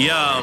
Yo,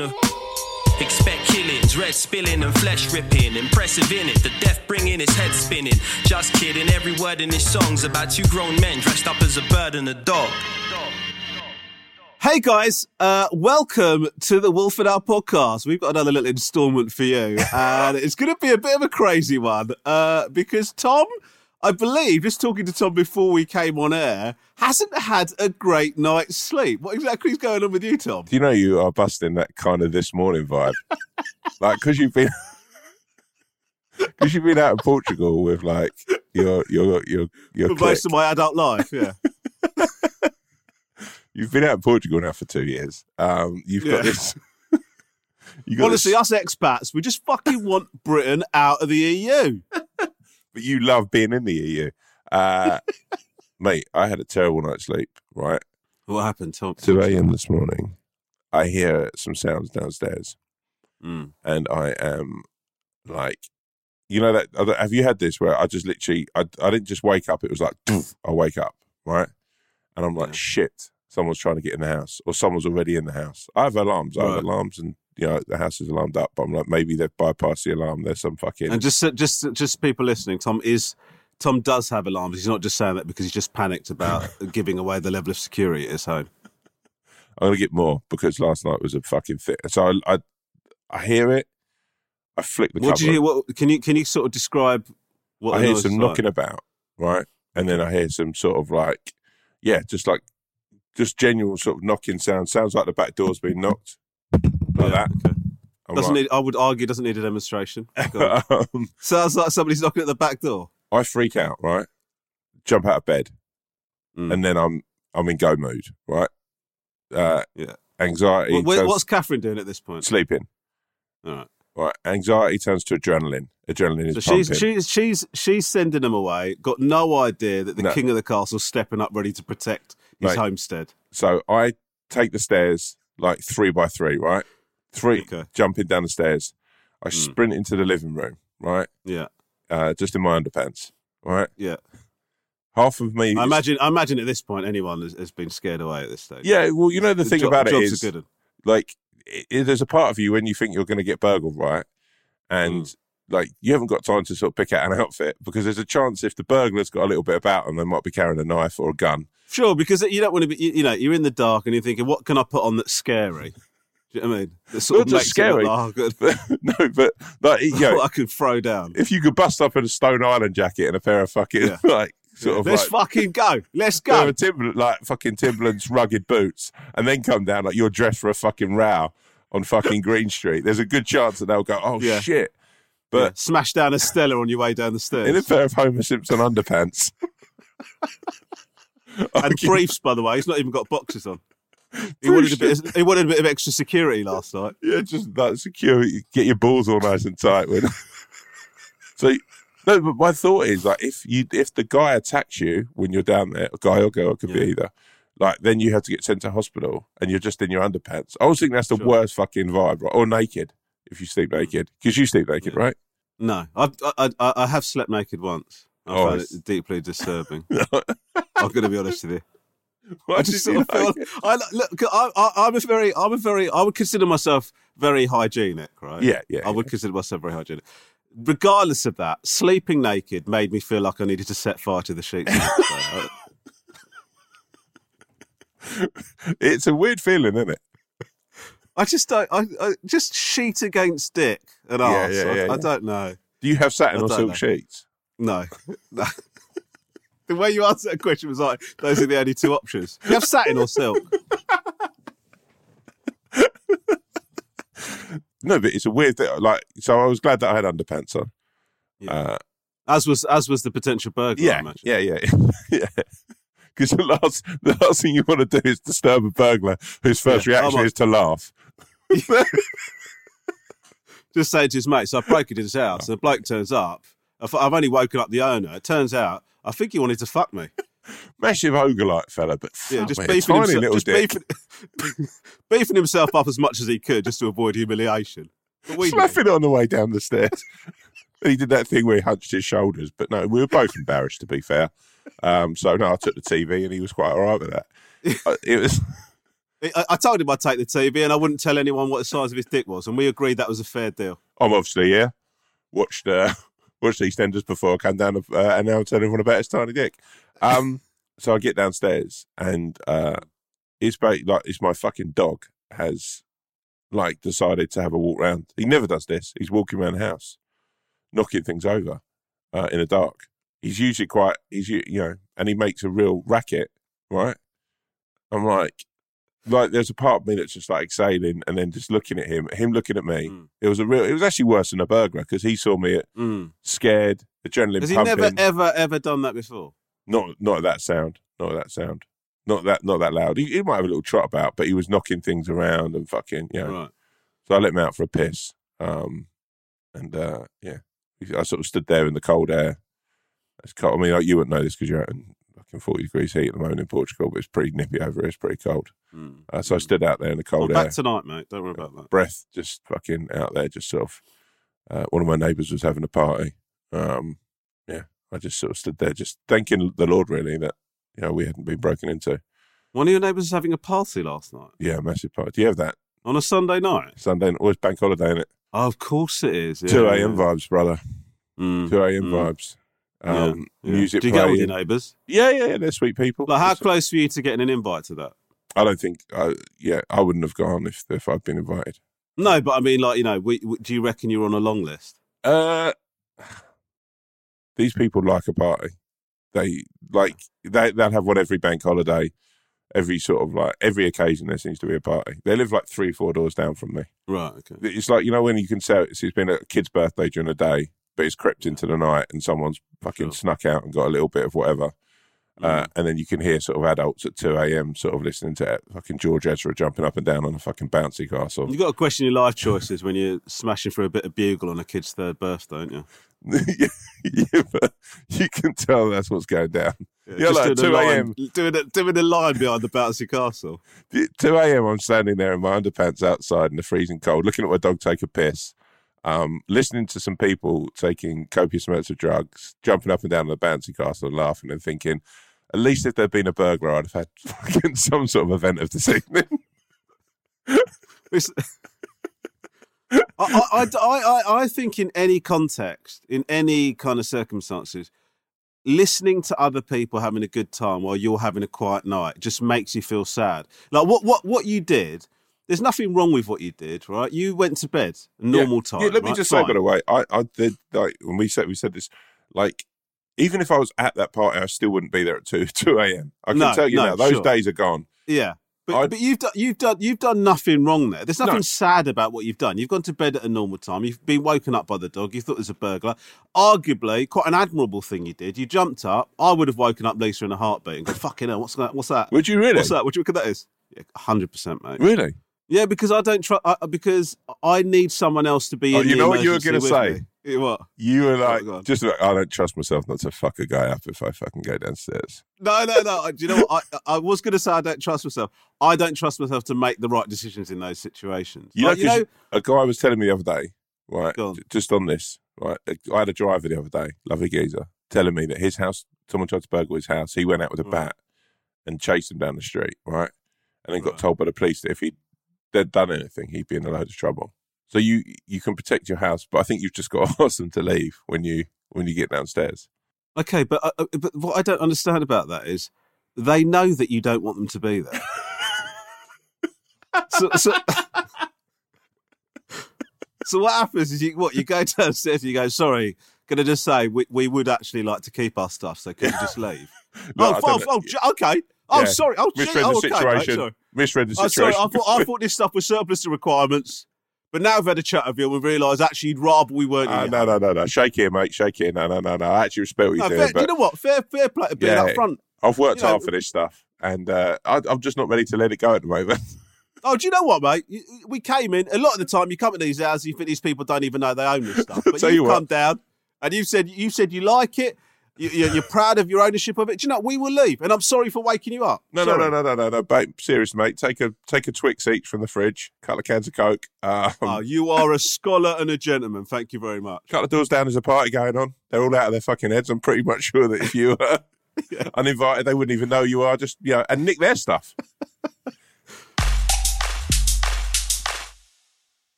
a. Expect killings, red spilling and flesh ripping. Impressive in it, the death bringing his head spinning. Just kidding, every word in this song's about two grown men dressed up as a bird and a dog. Hey guys, uh, welcome to the Wolf and Owl podcast. We've got another little instalment for you, and it's going to be a bit of a crazy one uh, because Tom, I believe, just talking to Tom before we came on air, hasn't had a great night's sleep. What exactly is going on with you, Tom? Do you know you are busting that kind of this morning vibe? like, because you've been. Because you've been out in Portugal with like your your your your For most of my adult life, yeah. You've been out in Portugal now for two years. Um, you've got Yeah. this. You got Honestly, this, us expats, we just fucking want Britain out of the EU. But you love being in the EU, uh, mate. I had a terrible night's sleep. Right, What happened, Tom? two a.m. this morning. I hear some sounds downstairs, Mm. and I am like, you know that. Have you had this where I just literally, I, I didn't just wake up. It was like, I wake up, right, and I'm like, Yeah. shit, someone's trying to get in the house, or someone's already in the house. I have alarms. I have Right. alarms, and you know the house is alarmed up. But I'm like, maybe they've bypassed the alarm. There's some fucking. And just, just, just people listening, Tom is. Tom does have alarms. He's not just saying that because he's just panicked about giving away the level of security at his home. I'm gonna get more because last night was a fucking fit. So I, I, I hear it. I flick the What cover. did you hear? What can you can you sort of describe what I hear some is knocking about, right? And then I hear some sort of like, yeah, just like, just genuine sort of knocking sound. Sounds like the back door's been knocked, like Yeah, that. okay. I'm Doesn't like, need. I would argue doesn't need a demonstration. Um, Sounds like somebody's knocking at the back door. I freak out, right? Jump out of bed, Mm. and then I'm I'm in go mood, right? Uh, Yeah. Anxiety. What- turns- what's Catherine doing at this point? sleeping? All right. Right. Anxiety turns to adrenaline. Adrenaline is So pumping. she's she's she's she's sending him away. Got no idea that the No. king of the castle's stepping up, ready to protect his Mate. homestead. So I take the stairs like three by three, right? Three, Okay. jumping down the stairs. I Mm. sprint into the living room, right? Yeah, Uh, just in my underpants, right? yeah. Half of me. I imagine. I imagine at this point, anyone has, has been scared away at this stage. Yeah, well, you know the thing jo- about it jobs is, like, i i- there's a part of you when you think you're going to get burgled, right? And Mm. like, you haven't got time to sort of pick out an outfit because there's a chance if the burglar's got a little bit about them, they might be carrying a knife or a gun. Sure, because you don't want to be. You, you know, you're in the dark and you're thinking, what can I put on that's scary? Do you know what I mean? That sort Not of just scary. Oh, good. no, but like, you know, what I could throw down. if you could bust up in a Stone Island jacket and a pair of fucking Yeah. like sort of Let's like fucking go. Let's go. of Timberland, like fucking Timberland's rugged boots, and then come down like you're dressed for a fucking row on fucking Green Street. There's a good chance that they'll go, oh Yeah. shit. Yeah, But smash down a Stella on your way down the stairs. in a pair of Homer Simpson underpants. And briefs, by the way. He's not even got boxes on. He wanted a bit. Of, he wanted a bit of extra security last night. Yeah, just that security. Get your balls all nice and tight. When so, no. But my thought is like, if you if the guy attacks you when you're down there, a guy or girl, it could be either. Like then you have to get sent to hospital, and you're just in your underpants. I always think that's the Sure. worst fucking vibe, right? Or naked if you sleep naked, because you sleep naked, Yeah. right? No, I've, I, I, I have slept naked once. I Oh, found it's- it deeply disturbing. I'm going to be honest with you. I just sort of feel. like it? I look. I, I, I'm a very. I'm a very. I would consider myself very hygienic, right? Yeah, yeah. I would consider myself very hygienic. Regardless of that, sleeping naked made me feel like I needed to set fire to the sheets. the next day. it's a weird feeling, isn't it? I just don't. I, I just sheet against dick and Yeah, arse. yeah, I, I don't know. Do you have satin or silk know. sheets? No. no. The way you answered that question was like, those are the only two options. You have satin or silk. No, but it's a weird thing. Like, so I was glad that I had underpants on. Yeah. Uh, As was as was the potential burglar. Yeah, imagine. yeah, yeah, yeah. Because the last, the last thing you want to do is disturb a burglar whose first Yeah, reaction is to laugh. Just saying to his mate, so I broke into his house, and the bloke turns up. I've only woken up the owner. It turns out, I think he wanted to fuck me. Massive ogre-like fella, but Yeah, just me, beefing, himself, just beefing, beefing himself up as much as he could just to avoid humiliation. But we knew. Slapping it on the way down the stairs. he did that thing where he hunched his shoulders, but no, we were both embarrassed to be fair. Um, so no, I took the TV and he was quite all right with that. Uh, It was I, I told him I'd take the TV and I wouldn't tell anyone what the size of his dick was, and we agreed that was a fair deal. I'm obviously yeah. Watched uh, watched the EastEnders before I came down, uh, and now I'm telling everyone about his tiny dick. Um, so I get downstairs, and uh, it's ba- like it's my fucking dog has like decided to have a walk round. He never does this. He's walking around the house, knocking things over uh, in the dark. He's usually quite. He's you know, and he makes a real racket, right? I'm like, like there's a part of me that's just like exhaling, and then just looking at him, him looking at me. Mm. It was a real. It was actually worse than a burglar because he saw me at Mm. scared, adrenaline Has he pumping. never ever ever done that before? Not not that sound. Not that sound. Not that not that loud. He, he might have a little trot about, but he was knocking things around and fucking yeah. Right. So I let him out for a piss. Um, and uh, yeah, I sort of stood there in the cold air. It's cold. I mean, like, you wouldn't know this because you're out in fucking forty degrees heat at the moment in Portugal, but it's pretty nippy over here. It's pretty cold. Mm. Uh, so I stood out there in the I'm cold air. back tonight, mate. Don't worry about that. breath just fucking out there, just sort of. Uh, one of my neighbours was having a party. Um, yeah, I just sort of stood there, just thanking the Lord, really, that you know we hadn't been broken into. One of your neighbours was having a party last night Yeah, massive party. Do you have that on a Sunday night. Sunday? Always bank holiday in it. Oh, of course it is. Yeah, Two yeah. a.m. vibes, brother. Mm. Two a.m. Mm. vibes. Um, Yeah. Music Do you go with playing. your neighbours? Yeah, yeah, yeah. They're sweet people. Like, how close for you to getting an invite to that? I don't think. I, yeah, I wouldn't have gone if if I'd been invited. No, but I mean, like, you know, we, we, do you reckon you're on a long list? Uh, these people like a party. They like they they'll have one every bank holiday, every sort of like every occasion there seems to be a party. They live like three four doors down from me. Right. Okay. It's like you know when you can say it's, it's been a kid's birthday during the day, but it's crept into the night and someone's fucking Sure. snuck out and got a little bit of whatever. Uh, and then you can hear sort of adults at 2 a.m. sort of listening to fucking George Ezra jumping up and down on a fucking bouncy castle. You've got to question your life choices when you're smashing for a bit of bugle on a kid's third birthday, don't you? yeah, but you can tell that's what's going down. Yeah, like 2 a.m. Doing a, doing a line behind the bouncy castle. 2 a.m. I'm standing there in my underpants outside in the freezing cold, looking at my dog take a piss, um, listening to some people taking copious amounts of drugs, jumping up and down on the bouncy castle and laughing and thinking, at least if there'd been a burglar, I'd have had some sort of event of this evening. I, I, I, I, I think in any context, in any kind of circumstances, listening to other people having a good time while you're having a quiet night just makes you feel sad. Like what, what, what you did. There's nothing wrong with what you did, right? You went to bed, normal yeah. time. Yeah, let me right? just say, by Fine. the way, I, I did like when we said we said this, like even if I was at that party, I still wouldn't be there at two two a.m. I can No, tell you no, now, those sure. days are gone. Yeah. But, I'd- but you've done you've done you've done nothing wrong there. There's nothing No. sad about what you've done. You've gone to bed at a normal time. You've been woken up by the dog. You thought it was a burglar. Arguably, quite an admirable thing you did. You jumped up. I would have woken up Lisa in a heartbeat and go, "Fucking hell, what's that? What's that? Would you really? What's that? What do you reckon that is?" Yeah, hundred percent, mate. Really? Yeah, because I don't trust. Because I need someone else to be. Oh, in you know what you were gonna say? me. What? You were Oh, like, on. just like, I don't trust myself not to fuck a guy up if I fucking go downstairs. No, no, no. Do you know what? I, I was going to say I don't trust myself. I don't trust myself to make the right decisions in those situations. You know, Like, 'cause a guy was telling me the other day, right, on. just on this, right, I had a driver the other day, lovely geezer, telling me that his house, someone tried to burgle his house, he went out with a Right. bat and chased him down the street, right, and then got told by the police that if he'd they'd done anything, he'd be in a load of trouble. So you you can protect your house, but I think you've just got to ask them to leave when you when you get downstairs. Okay, but uh, uh, but what I don't understand about that is they know that you don't want them to be there. so, so, so what happens is you what you go downstairs and you go, sorry, gonna just say we, we would actually like to keep our stuff, so can you just leave? No, oh, oh, oh, okay. Oh, Yeah. sorry. Oh, gee, Misread oh, the okay, mate, situation. sorry. Misread the Oh, sorry. situation. I thought I thought this stuff was surplus to requirements, but now we've had a chat with you and we realise actually you'd rather we weren't. Here. no, no, no, no. Shake it, mate. Shake here. No, no, no, no. I actually respect what you're No, doing, fair, do you know what? Fair, fair play to being Yeah. up front. I've worked you know- hard for this stuff, and uh, I, I'm just not ready to let it go at the moment. Oh, do you know what, mate? We came in a lot of the time. You come to these houses, you think these people don't even know they own this stuff. But you you come down and you said you said you like it. You, you're, you're proud of your ownership of it. Do you know? We will leave, and I'm sorry for waking you up. No, no, no, no, no, no, no. Babe, serious, mate. Take a take a Twix each from the fridge. Couple of cans of Coke. Um, Oh, you are a scholar and a gentleman. Thank you very much. couple of doors down, there's a party going on. They're all out of their fucking heads. I'm pretty much sure that if you were uninvited, they wouldn't even know you are. Just you know, and nick their stuff.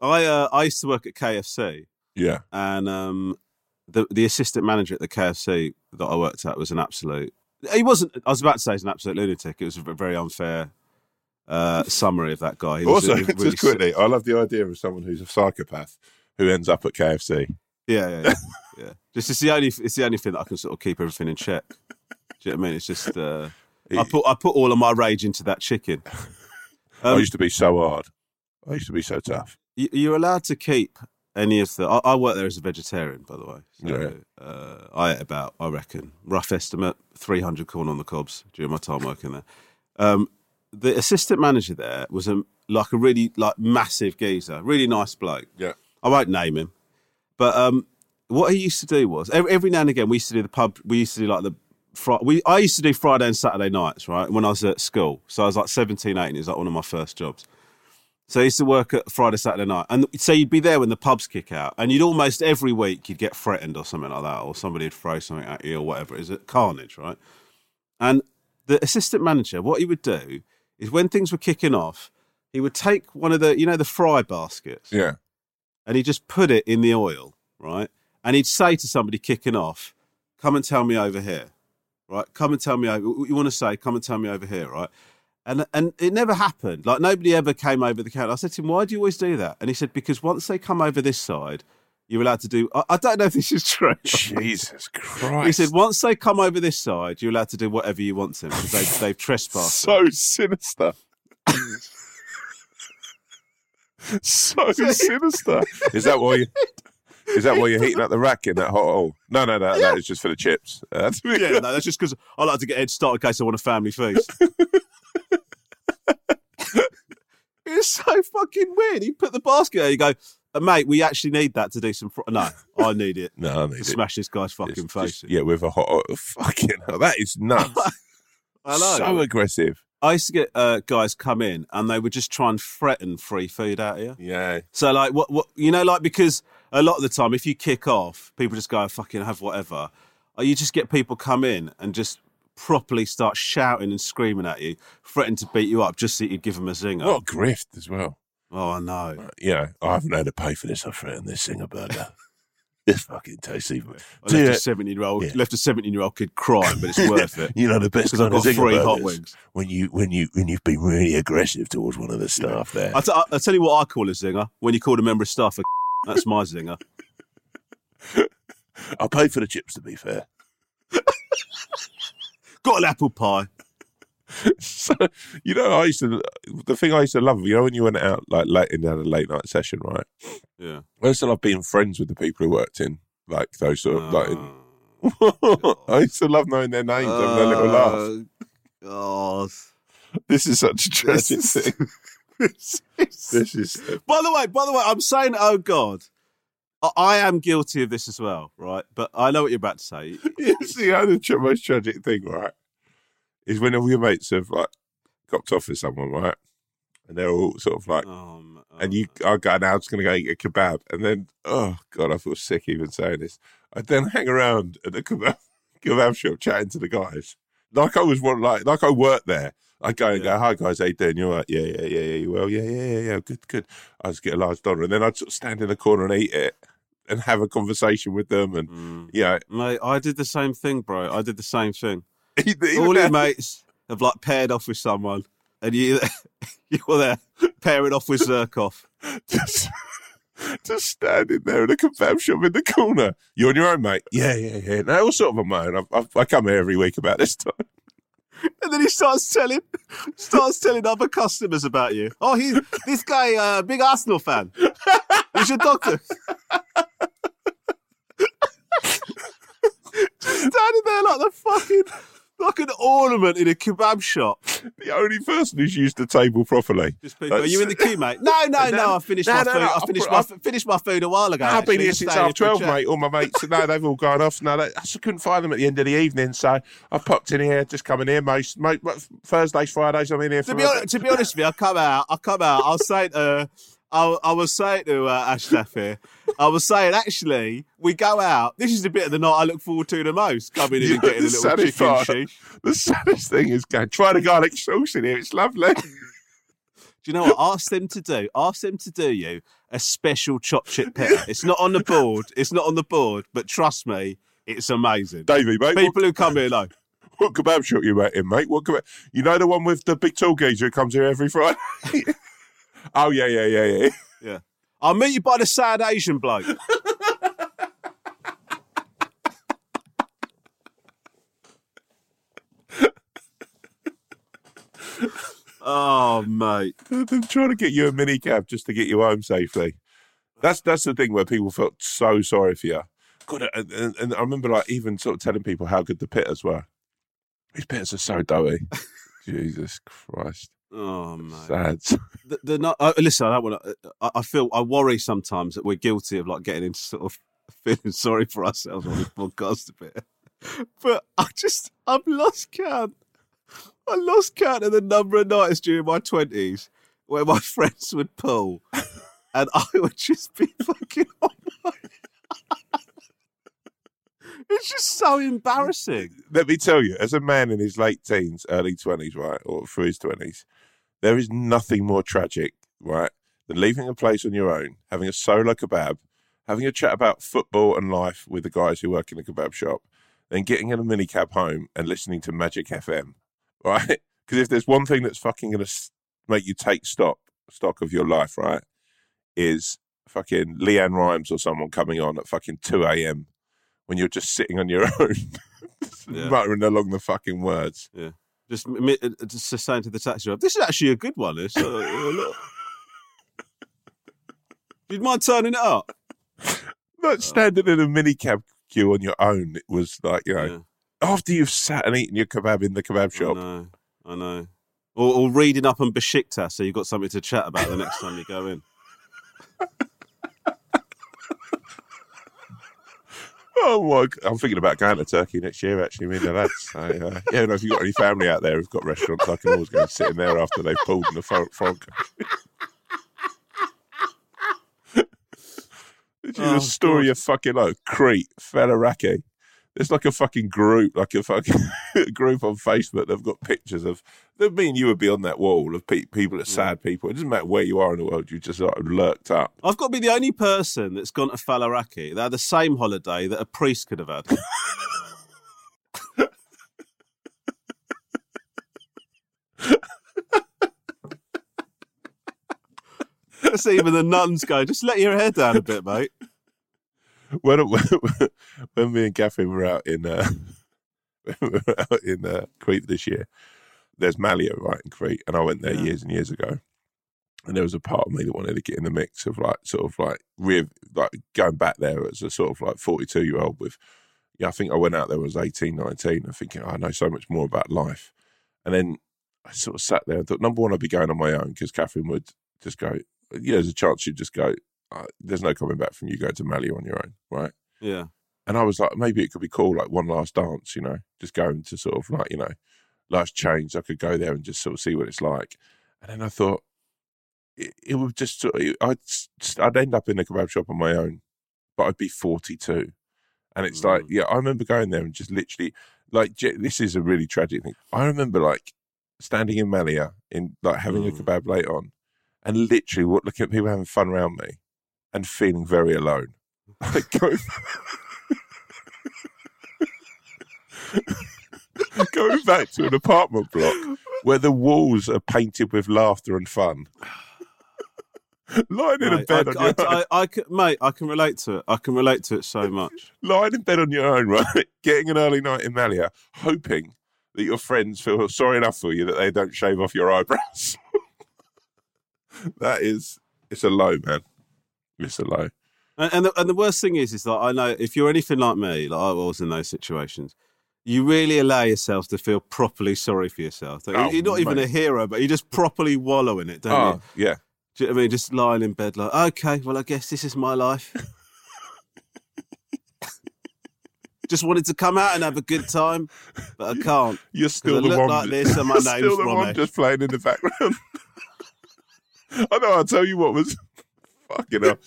I uh, I used to work at KFC, Yeah, and um, the the assistant manager at the KFC that I worked at was an absolute. He wasn't. I was about to say he's an absolute lunatic. It was a very unfair uh, summary of that guy. He Also, really just quickly, I love the idea of someone who's a psychopath who ends up at KFC. Yeah, yeah, yeah. yeah. Just it's the only it's the only thing that I can sort of keep everything in check. Do you know what I mean? It's just uh, I put I put all of my rage into that chicken. I Um, used to be so hard. I used to be so tough. You, you're allowed to keep any of the. I, I work there as a vegetarian, by the way. So, Yeah. uh, I ate about, I reckon, rough estimate, 300 corn on the cobs during my time working there. Um, the assistant manager there was a like a really like massive geezer, really nice bloke. Yeah. I won't name him, but um, what he used to do was every, every now and again we used to do the pub. We used to do like the we I used to do Friday and Saturday nights, right? When I was at school, so I was like 17, 18. It was like one of my first jobs. So I used to work at Friday, Saturday night, and so you'd be there when the pubs kick out, and you'd almost every week you'd get threatened or something like that, or somebody'd throw something at you or whatever. It was at carnage, right? And the assistant manager, what he would do is when things were kicking off, he would take one of the, you know, the fry baskets, Yeah. and he'd just put it in the oil, right? And he'd say to somebody kicking off, "Come and tell me over here." Right, come and tell me over. You want to say, come and tell me over here, right? And and it never happened. Like nobody ever came over the counter. I said to him, "Why do you always do that?" And he said, "Because once they come over this side, you're allowed to do." I, I don't know if this is true. Jesus Christ. He said, "Once they come over this side, you're allowed to do whatever you want to them because they, they've trespassed." so sinister. so sinister. Is that why you? Is that why you're heating up the rack in that hot oil? No, no, no, that is just for the chips. Uh, yeah, no, that's just because I like to get head start in case I want a family feast. it's so fucking weird. He put the basket there. You go, "Uh, mate. We actually need that to do some. Fr-. No, I need it. no, I need to it. smash this guy's fucking Just- face. just- yeah, with a hot oil. Fucking hell, that is nuts. I know. So aggressive. I used to get uh, guys come in and they would just try and threaten free food out of you. Yeah. So like what what you know like because a lot of the time if you kick off, people just go fucking have whatever. Or you just get people come in and just properly start shouting and screaming at you, threaten to beat you up just so you give them a zinger. What a grift as well. Oh, I know. Uh, you know, I haven't had to pay for this. I threatened this zinger burger. this fucking tasty. I left a seventeen year old Yeah. left a seventeen year old kid crying, but it's worth it. You know the best Because I've got three hot wings. when you when you when you've been really aggressive towards one of the staff there. I, t- I tell you what I call a zinger when you call a member of staff a that's my zinger. I paid for the chips to be fair. Got an apple pie. so you know, I used to the thing I used to love. You know, when you went out like late in a late night session, right? Yeah. I used to love being friends with the people who worked in like those sort of like. In, Oh. I used to love knowing their names, having their little laugh. Uh, God. This is such a tragic thing. This is By the way, by the way, I'm saying, oh God, I, am guilty of this as well, right? But I know what you're about to say. it's the other tra- most tragic thing, right? Is when all your mates have like copped off with someone, right? And they're all sort of like, Um, and you, I go, now I'm just going to go eat a kebab. And then, oh God, I feel sick even saying this. I then hang around at the kebab, kebab shop chatting to the guys. Like I was one, like, like I worked there. I go and Yeah. go, hi guys, how you doing? You're like, yeah, yeah, yeah, yeah, you well, yeah, yeah, yeah, yeah, good, good. I just get a large doner. And then I'd sort of stand in the corner and eat it and have a conversation with them. And, mm. you know, Mate, I did the same thing, bro. I did the same thing. All your mates have like paired off with someone, and you you were there pairing off with Zerkov. just, just standing there in a kebab shop in the corner. You're on your own, mate. Yeah, yeah, yeah. No, all sort of on my own. I, I, I come here every week about this time. And then he starts telling starts telling other customers about you. Oh, he's this guy, uh, big Arsenal fan. He's your doctor. Just standing there like the fucking like an ornament in a kebab shop. The only person who's used the table properly. Just people, are you in the queue, mate? No, no, no. I finished No, my no, food. no, I finished my I- finished my food a while ago. I've been here since half 12, mate. All my mates, no, they've all gone off. No, they, I just couldn't find them at the end of the evening. So I popped in here, just coming here most, most Thursdays, Fridays. I'm in here for To be, honest, to be honest with you, I come out. I come out. I'll say to. I, I was saying to uh, Ashraf here, I was saying actually, we go out. This is the bit of the night I look forward to the most. Coming in You and know, getting a little chicken part- sheath. The saddest thing is going, try the garlic sauce in here. It's lovely. Do you know what? Ask them to do. Ask them to do you a special chop chip pepper. It's not on the board. It's not on the board. But trust me, it's amazing. Davey, mate, what, People who come here know. what kebab shop you at in, mate? What kebab? You know the one with the big tall geezer who comes here every Friday? Oh, yeah, yeah, yeah, yeah. Yeah. I'll meet you by the sad Asian bloke. oh, mate. I'm trying to get you a minicab just to get you home safely. That's that's the thing where people felt so sorry for you. God, and, and, and I remember like even sort of telling people how good the pittas were. These pittas are so doughy. Jesus Christ, Oh, mate. sad. the, the not, uh, listen, I don't want to. I, I feel I worry sometimes that we're guilty of like getting into sort of feeling sorry for ourselves on this podcast a bit. But I just I've lost count. I lost count of the number of nights during my twenties where my friends would pull, and I would just be fucking on my. It's just so embarrassing. Let me tell you, as a man in his late teens, early twenties, right, or through his twenties, there is nothing more tragic, right, than leaving a place on your own, having a solo kebab, having a chat about football and life with the guys who work in the kebab shop, then getting in a minicab home and listening to Magic FM, right? Because if there's one thing that's fucking going to make you take stock stock of your life, right, is fucking LeAnn Rimes or someone coming on at fucking two a.m. when you're just sitting on your own, Yeah. muttering along the fucking words. Just, uh, just saying to the taxi driver, "This is actually a good one. This, uh, uh. You'd mind turning it up?" Like standing in a minicab queue on your own, it was like you know Yeah. after you've sat and eaten your kebab in the kebab I shop. know, I know. Or, or reading up on Besiktas so you've got something to chat about the next time you go in. Oh my! I'm thinking about going to Turkey next year. Actually, me and the lads. So, uh, yeah, and if you've got any family out there who've got restaurants, I can always go and sit in there after they've pulled in the front. front. This is Oh, a story of fucking like Crete, Faliraki. There's like a fucking group, like a fucking group on Facebook. They've got pictures of. That me and you would be on that wall of pe- people, that sad people. It doesn't matter where you are in the world. You just sort of lurked up. I've got to be the only person that's gone to Faliraki They had the same holiday that a priest could have had. That's even the nuns go, just let your hair down a bit, mate. when, when, me and Catherine were out in uh, we were out in uh, Crete this year, there's Malia right in Crete, and I went there Yeah. years and years ago. And there was a part of me that wanted to get in the mix of like sort of like re- like going back there as a sort of like 42 year old with yeah I think I went out there when I was 18 19 and thinking oh, I know so much more about life and then I sort of sat there and thought number one I'd be going on my own because Catherine would just go yeah there's a chance she'd just go uh, there's no coming back from you going to Malia on your own right Yeah. and I was like, maybe it could be cool, like one last dance, you know, just going to sort of like, you know, last change. I could go there and just sort of see what it's like. And then I thought, it, it would just, sort of, I'd, s- I'd end up in a kebab shop on my own, but I'd be 42. And it's like, Mm. yeah, I remember going there and just literally, like, this is a really tragic thing. I remember like standing in Malia in like having a Mm. kebab late on and literally what, looking at people having fun around me and feeling very alone. Like, going back to an apartment block where the walls are painted with laughter and fun. lying in a bed I, on your I, own, I, I can, mate, I can relate to it. I can relate to it so much. lying in bed on your own, right? Getting an early night in Malia, hoping that your friends feel sorry enough for you that they don't shave off your eyebrows. that is, it's a low, man. It's a low. And, and, the, and the worst thing is, is that I know if you're anything like me, like I was in those situations, you really allow yourself to feel properly sorry for yourself. Like, Oh, you're not even a hero, but you just properly wallow in it, don't Oh, you? yeah. Do you know what I mean? Just lying in bed, like, okay, well, I guess this is my life. just wanted to come out and have a good time, but I can't. You're still I the look one. like this and my name's still the one just playing in the background. I know. I'll tell you what was fucking hell.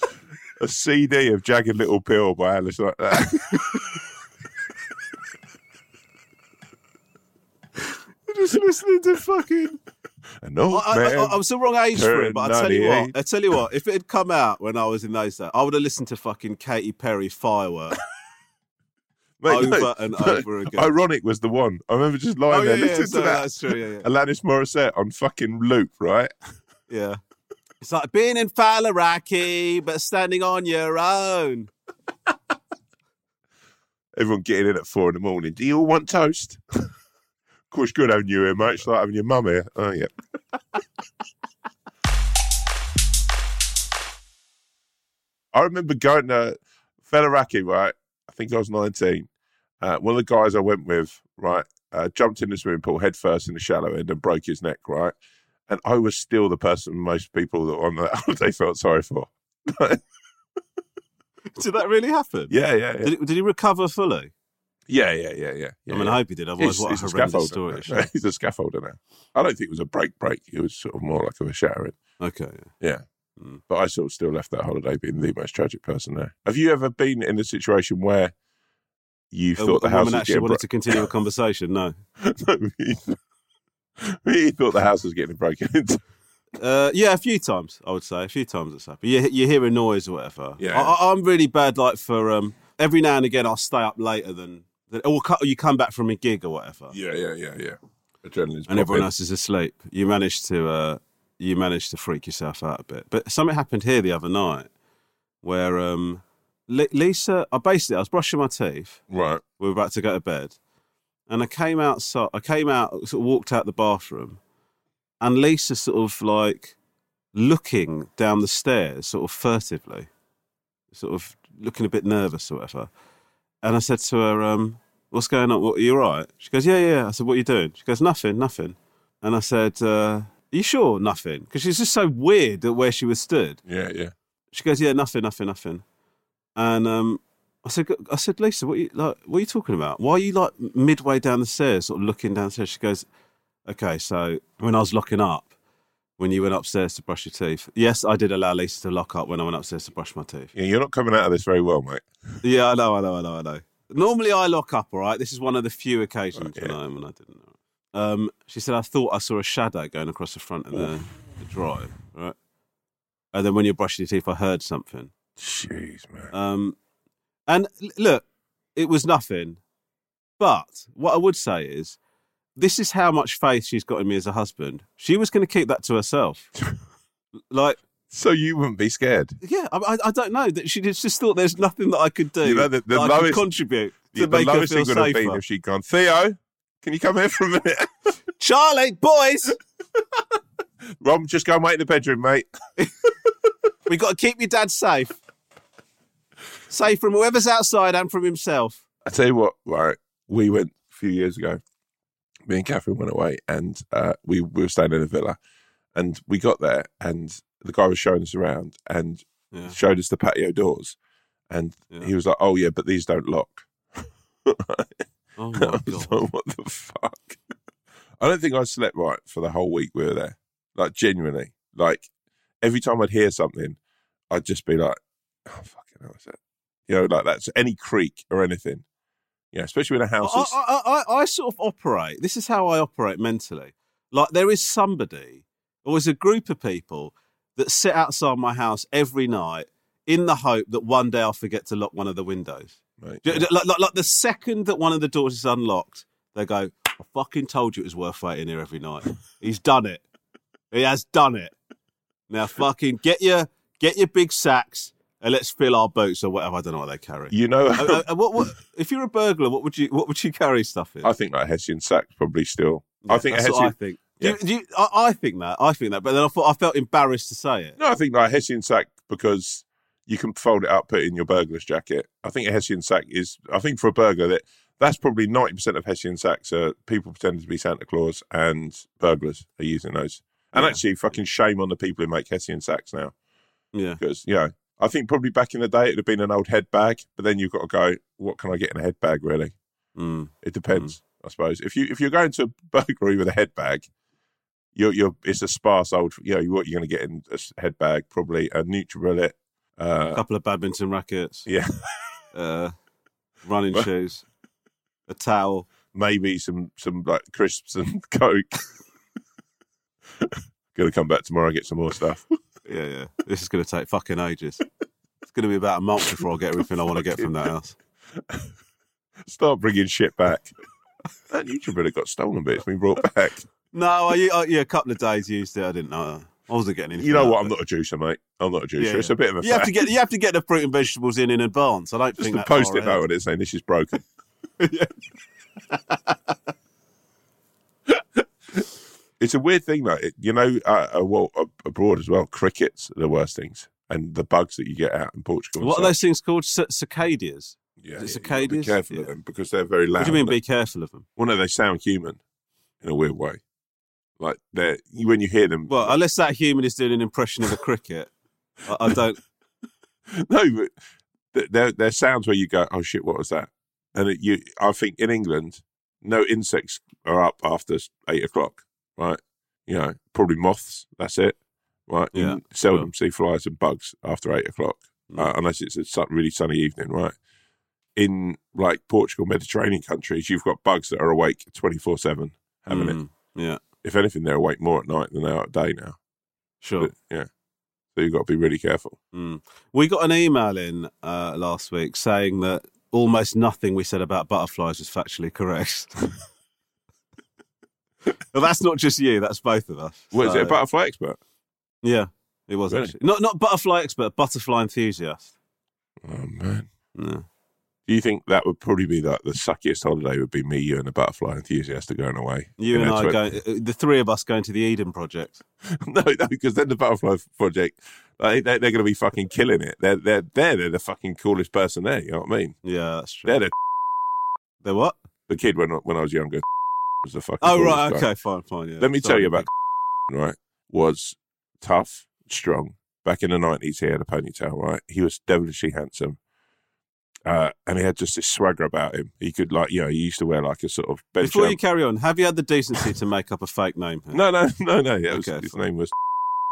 a CD of Jagged Little Pill by Alice like that. just listening to fucking. An old I, I, man. I, I was the wrong age for it, but I tell you what, I tell you what, if it had come out when I was in those days, I would have listened to fucking Katy Perry Firework. Mate, over no, and no, over again. Ironic was the one. I remember just lying oh there yeah, yeah, listening so to that. that's true. Yeah, yeah. Alanis Morissette on fucking loop, right? yeah. It's like being in Faliraki, but standing on your own. Everyone getting in at four in the morning. Do you all want toast? of course, good having you here, mate. It's like having your mum here. Oh, yeah. I remember going to Faliraki, right? I think I was 19. Uh, one of the guys I went with, right, uh, jumped in the swimming pool head first in the shallow end and broke his neck, right? And I was still the person most people that were on that holiday felt sorry for. Did that really happen? Yeah, yeah, yeah. Did, it, did he recover fully? Yeah, yeah, yeah, yeah. yeah I mean, yeah. I hope he did. Otherwise, He's, what he's a horrendous story. he's a scaffolder now. I don't think it was a break break. It was sort of more like a showering. Okay. yeah. Yeah. Mm. But I sort of still left that holiday being the most tragic person there. Have you ever been in a situation where you A, thought the a house woman was actually wanted to continue a conversation. No. bro- no, you thought the house was getting broken into? Uh, yeah, a few times I would say. A few times it's happened. You, you hear a noise or whatever. Yeah. I, I'm really bad. Like for um, every now and again, I'll stay up later than, than or you come back from a gig or whatever, Yeah, yeah, yeah, yeah. Adrenaline's and everyone popping. else is asleep. You manage to uh, you manage to freak yourself out a bit. But something happened here the other night where um, Li- Lisa, I basically I was brushing my teeth. Right. we were about to go to bed, and I came outside. I came out, sort of walked out the bathroom, and Lisa sort of like looking down the stairs, sort of furtively, sort of looking a bit nervous or whatever. And I said to her, um, "What's going on? What, are you all right?" She goes, "Yeah, yeah." I said, "What are you doing?" She goes, "Nothing, nothing." And I said, uh, "Are you sure? Nothing?" Because she's just so weird at where she was stood. Yeah, yeah. She goes, "Yeah, nothing, nothing, nothing." And um, I said, "I said, Lisa, what are you like? What are you talking about? Why are you like midway down the stairs, sort of looking downstairs?" She goes, "Okay, so when I was locking up, when you went upstairs to brush your teeth, yes, I did allow Lisa to lock up when I went upstairs to brush my teeth. Yeah, you're not coming out of this very well, mate. Yeah, I know, I know, I know, I know. Normally I lock up, all right. This is one of the few occasions Right, when. I, when I didn't. Um, she said, "I thought I saw a shadow going across the front of the, the drive, right." And then when you're brushing your teeth, I heard something. Jeez, man. Um, and look, it was nothing. But what I would say is, this is how much faith she's got in me as a husband. She was going to keep that to herself. like, So you wouldn't be scared? yeah, I, I- don't know that she just thought there's nothing that I could do You know, the- the that I could lowest- contribute to the make her lowest feel thing would have been safer. if she'd gone, Theo, can you come here for a minute? Charlie, boys, Rob, just go and wait in the bedroom, mate. we got to keep your dad safe, safe from whoever's outside and from himself. I tell you what, right? We went a few years ago. Me and Catherine went away, and uh, we, we were staying in a villa, and we got there, and the guy was showing us around, and Yeah. showed us the patio doors, and Yeah. he was like, "Oh yeah, but these don't lock." Oh I my god! like, what the fuck? I don't think I slept right for the whole week we were there. Like genuinely, like every time I'd hear something, I'd just be like, "Oh fucking hell, is it?" You know, like that's any creak or anything. Yeah, especially in a house I. I, I, I sort of operate. This is how I operate mentally. Like there is somebody, or there's a group of people that sit outside my house every night in the hope that one day I'll forget to lock one of the windows. Ju- ju- Like, like, like the second that one of the doors is unlocked, they go, I fucking told you it was worth waiting here every night. He's done it. He has done it. Now fucking get your get your big sacks and let's fill our boats or whatever. I don't know what they carry. You know, Uh, uh, uh, what, what, if you're a burglar, what would you what would you carry stuff in? I think like Hessian sack's probably still. I think That's what I Hessian. think. Do you- do you- I, I think that. I think that. But then I thought I felt embarrassed to say it. No, I think like Hessian sack because you can fold it up, put it in your burglar's jacket. I think a Hessian sack is. I think for a burglar that that's probably ninety percent of Hessian sacks are people pretending to be Santa Claus and burglars are using those. And Yeah. actually, fucking shame on the people who make Hessian sacks now Yeah. because you know. I think probably back in the day it'd have been an old head bag, but then you've got to go. What can I get in a head bag? Really, Mm. it depends. I suppose if you if you're going to a burglary with a head bag, you're you're it's a sparse old. You know what you're going to get in a head bag probably a NutriBullet. A Uh, couple of badminton rackets. yeah, Uh, running shoes. A towel. maybe some some like crisps and coke. Gonna come back tomorrow and get some more stuff. Yeah, yeah. This is going to take fucking ages. It's going to be about a month before I get everything I want to get from that house. Start bringing shit back. That NutriBullet got stolen, but it's been brought back. No, I, I, yeah, a couple of days used it. I didn't know. I wasn't getting anything. You know out what? I'm not a juicer, mate. I'm not a juicer. Yeah, It's yeah. a bit of a You have to get you have to get the fruit and vegetables in in advance. I don't just think that post-it far note on it saying this is broken. It's a weird thing, though. It, you know, uh, uh, well, uh, abroad as well, crickets are the worst things, and the bugs that you get out in Portugal. What are those things called? C- cicadas. Yeah, is it yeah, you Be careful Yeah. of them because they're very loud. What do you mean? Be careful of them. Well, no, they sound human in a weird way. Like they're when you hear them. Well, unless that human is doing an impression of a cricket, I, I don't. no, but th- they're, they're sounds where you go, "Oh shit, what was that?" And it, you, I think in England, no insects are up after eight o'clock, right? You know, probably moths. That's it, right? You Yeah, seldom see flies and bugs after eight o'clock, Mm. uh, unless it's a su- really sunny evening, right? In like Portugal, Mediterranean countries, you've got bugs that are awake twenty four seven having it. Mm, Yeah, If anything, they're awake more at night than they are at day now. sure. But, yeah. So you've got to be really careful. Mm. We got an email in uh, last week saying that almost nothing we said about butterflies was factually correct. well, that's not just you; that's both of us. What is it, a butterfly expert? Yeah, it was Really? actually not not butterfly expert, butterfly enthusiast. Oh, man. Yeah. Do you think that would probably be like the suckiest holiday would be me, you, and a butterfly enthusiast are going away? You and I going, uh, the three of us going to the Eden Project. no, no, because then the butterfly project, like, they, they're going to be fucking killing it. They're they're they're, they're the fucking coolest person there. You know what I mean? Yeah, that's true. They're the, The what? the kid when when I was younger was the fucking. Oh right, guy. okay, fine, fine. Yeah. Let me tell you about right. Was tough, strong. Back in the nineties, he had a ponytail. Right, he was devilishly handsome, uh, and he had just this swagger about him. He could like, you know, he used to wear like a sort of. Before you carry on, have you had the decency to make up a fake name? here? no, no, no, no. Was, Okay, his name was.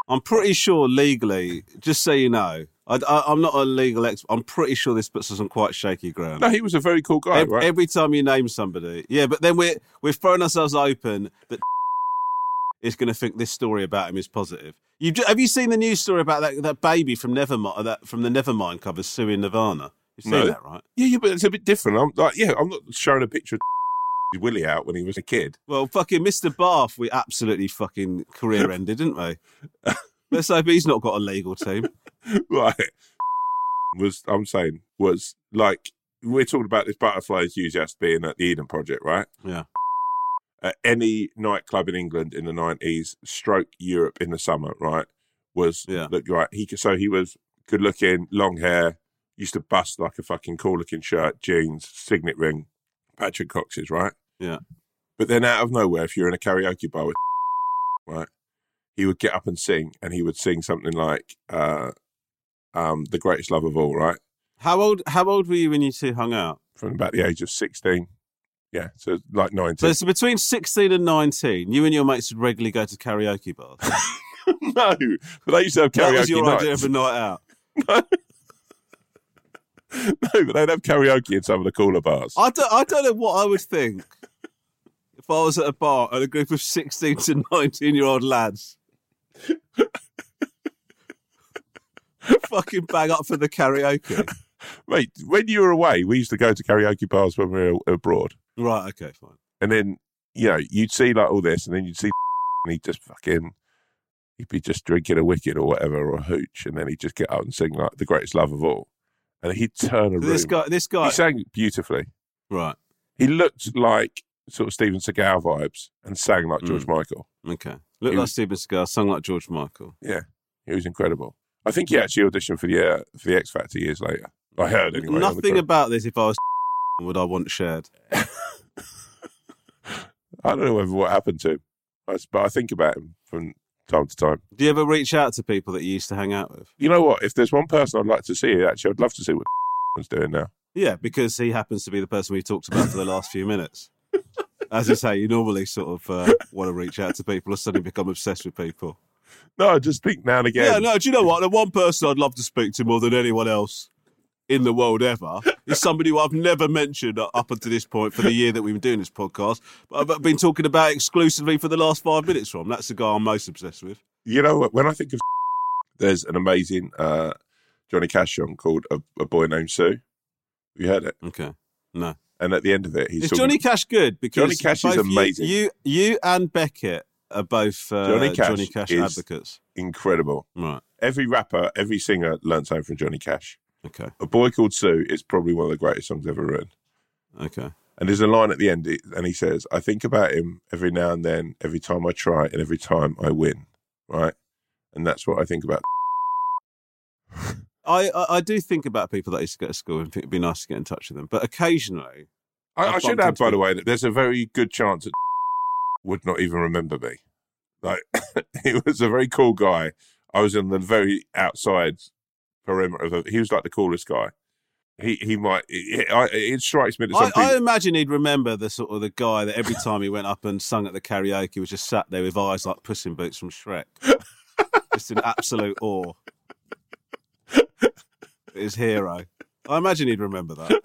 I'm pretty sure legally, just so you know, I, am not a legal expert. I'm pretty sure this puts us on quite shaky ground. No, he was a very cool guy. Ev- right? Every time you name somebody, yeah, but then we're we're throwing ourselves open that is going to think this story about him is positive. You have you seen the news story about that that baby from Nevermind uh, that from the Nevermind cover suing Nirvana? You've seen No. that, right? yeah, yeah, but it's a bit different. I'm like, yeah, I'm not showing a picture of Willie out when he was a kid. Well, fucking Mr. Bath, we absolutely fucking career ended, didn't we? Let's hope he's not got a legal team. right was I'm saying was like we're talking about this butterfly enthusiast being at the Eden Project, right? Yeah. At any nightclub in England in the nineties, stroke Europe in the summer, right? Was Yeah. look right. He could- so he was good looking, long hair, used to bust like a fucking cool looking shirt, jeans, signet ring, Patrick Cox's, right? Yeah. But then out of nowhere, if you're in a karaoke bar with right, he would get up and sing, and he would sing something like uh, um, "The Greatest Love of All," right? How old How old were you when you two hung out? From about the age of sixteen, yeah, so like nineteen. So it's between sixteen and nineteen. You and your mates would regularly go to karaoke bars. no, but they used to have karaoke. that was your nights. idea of a night out. no. no, but they'd have karaoke in some of the cooler bars. I don't. I don't know what I would think if I was at a bar and a group of sixteen to nineteen year old lads. Fucking bang up for the karaoke. Mate, when you were away, we used to go to karaoke bars when we were abroad, Right. Okay. Fine. and then you know, you'd see like all this, and then you'd see, and he'd just fucking, he'd be just drinking a WKD or whatever, or a hooch, and then he'd just get up and sing like the greatest love of all, and he'd turn a room. This guy, this guy, he sang beautifully. right? He looked like sort of Steven Seagal vibes, and sang like George Mm. Michael. Okay, look He like was- Steven sung like George Michael. Yeah, he was incredible. I think he actually auditioned for the uh, for the X Factor years later. I heard anyway. Nothing about this. If I was, would I want shared? I don't know whether what happened to him, but I think about him from time to time. Do you ever reach out to people that you used to hang out with? You know what? If there's one person I'd like to see, actually, I'd love to see what was doing now. Yeah, because he happens to be the person we talked about for the last few minutes. As you say, you normally sort of uh, want to reach out to people or suddenly become obsessed with people. No, I just think now and again. Yeah, no, do you know what? The one person I'd love to speak to more than anyone else in the world ever is somebody who I've never mentioned up until this point for the year that we've been doing this podcast, but I've been talking about exclusively for the last five minutes from. That's the guy I'm most obsessed with. You know? When I think of there's an amazing uh, Johnny Cash song called "A, a Boy Named Sue." Have you heard it? Okay. No. And at the end of it, he's Is talking- Johnny Cash good? Because Johnny Cash is both you- amazing. You, you, and Beckett are both uh, Johnny Cash Johnny Cash advocates. incredible. Right. Every rapper, every singer learned something from Johnny Cash. Okay. "A Boy Called Sue" is probably one of the greatest songs ever written. Okay. And there's a line at the end, and he says, "I think about him every now and then, every time I try, and every time I win." Right, and that's what I think about. I, I, I do think about people that I used to go to school and think it'd be nice to get in touch with them. But occasionally, I, I should add, by the way, that there's a very good chance that would not even remember me. Like, he was a very cool guy. I was in the very outside perimeter of. The, he was like the coolest guy. He he might. It, I, it strikes me that some I, I imagine he'd remember the sort of the guy that every time he went up and sung at the karaoke was just sat there with eyes like Puss in Boots from Shrek, just in absolute awe. His hero. I imagine he'd remember that.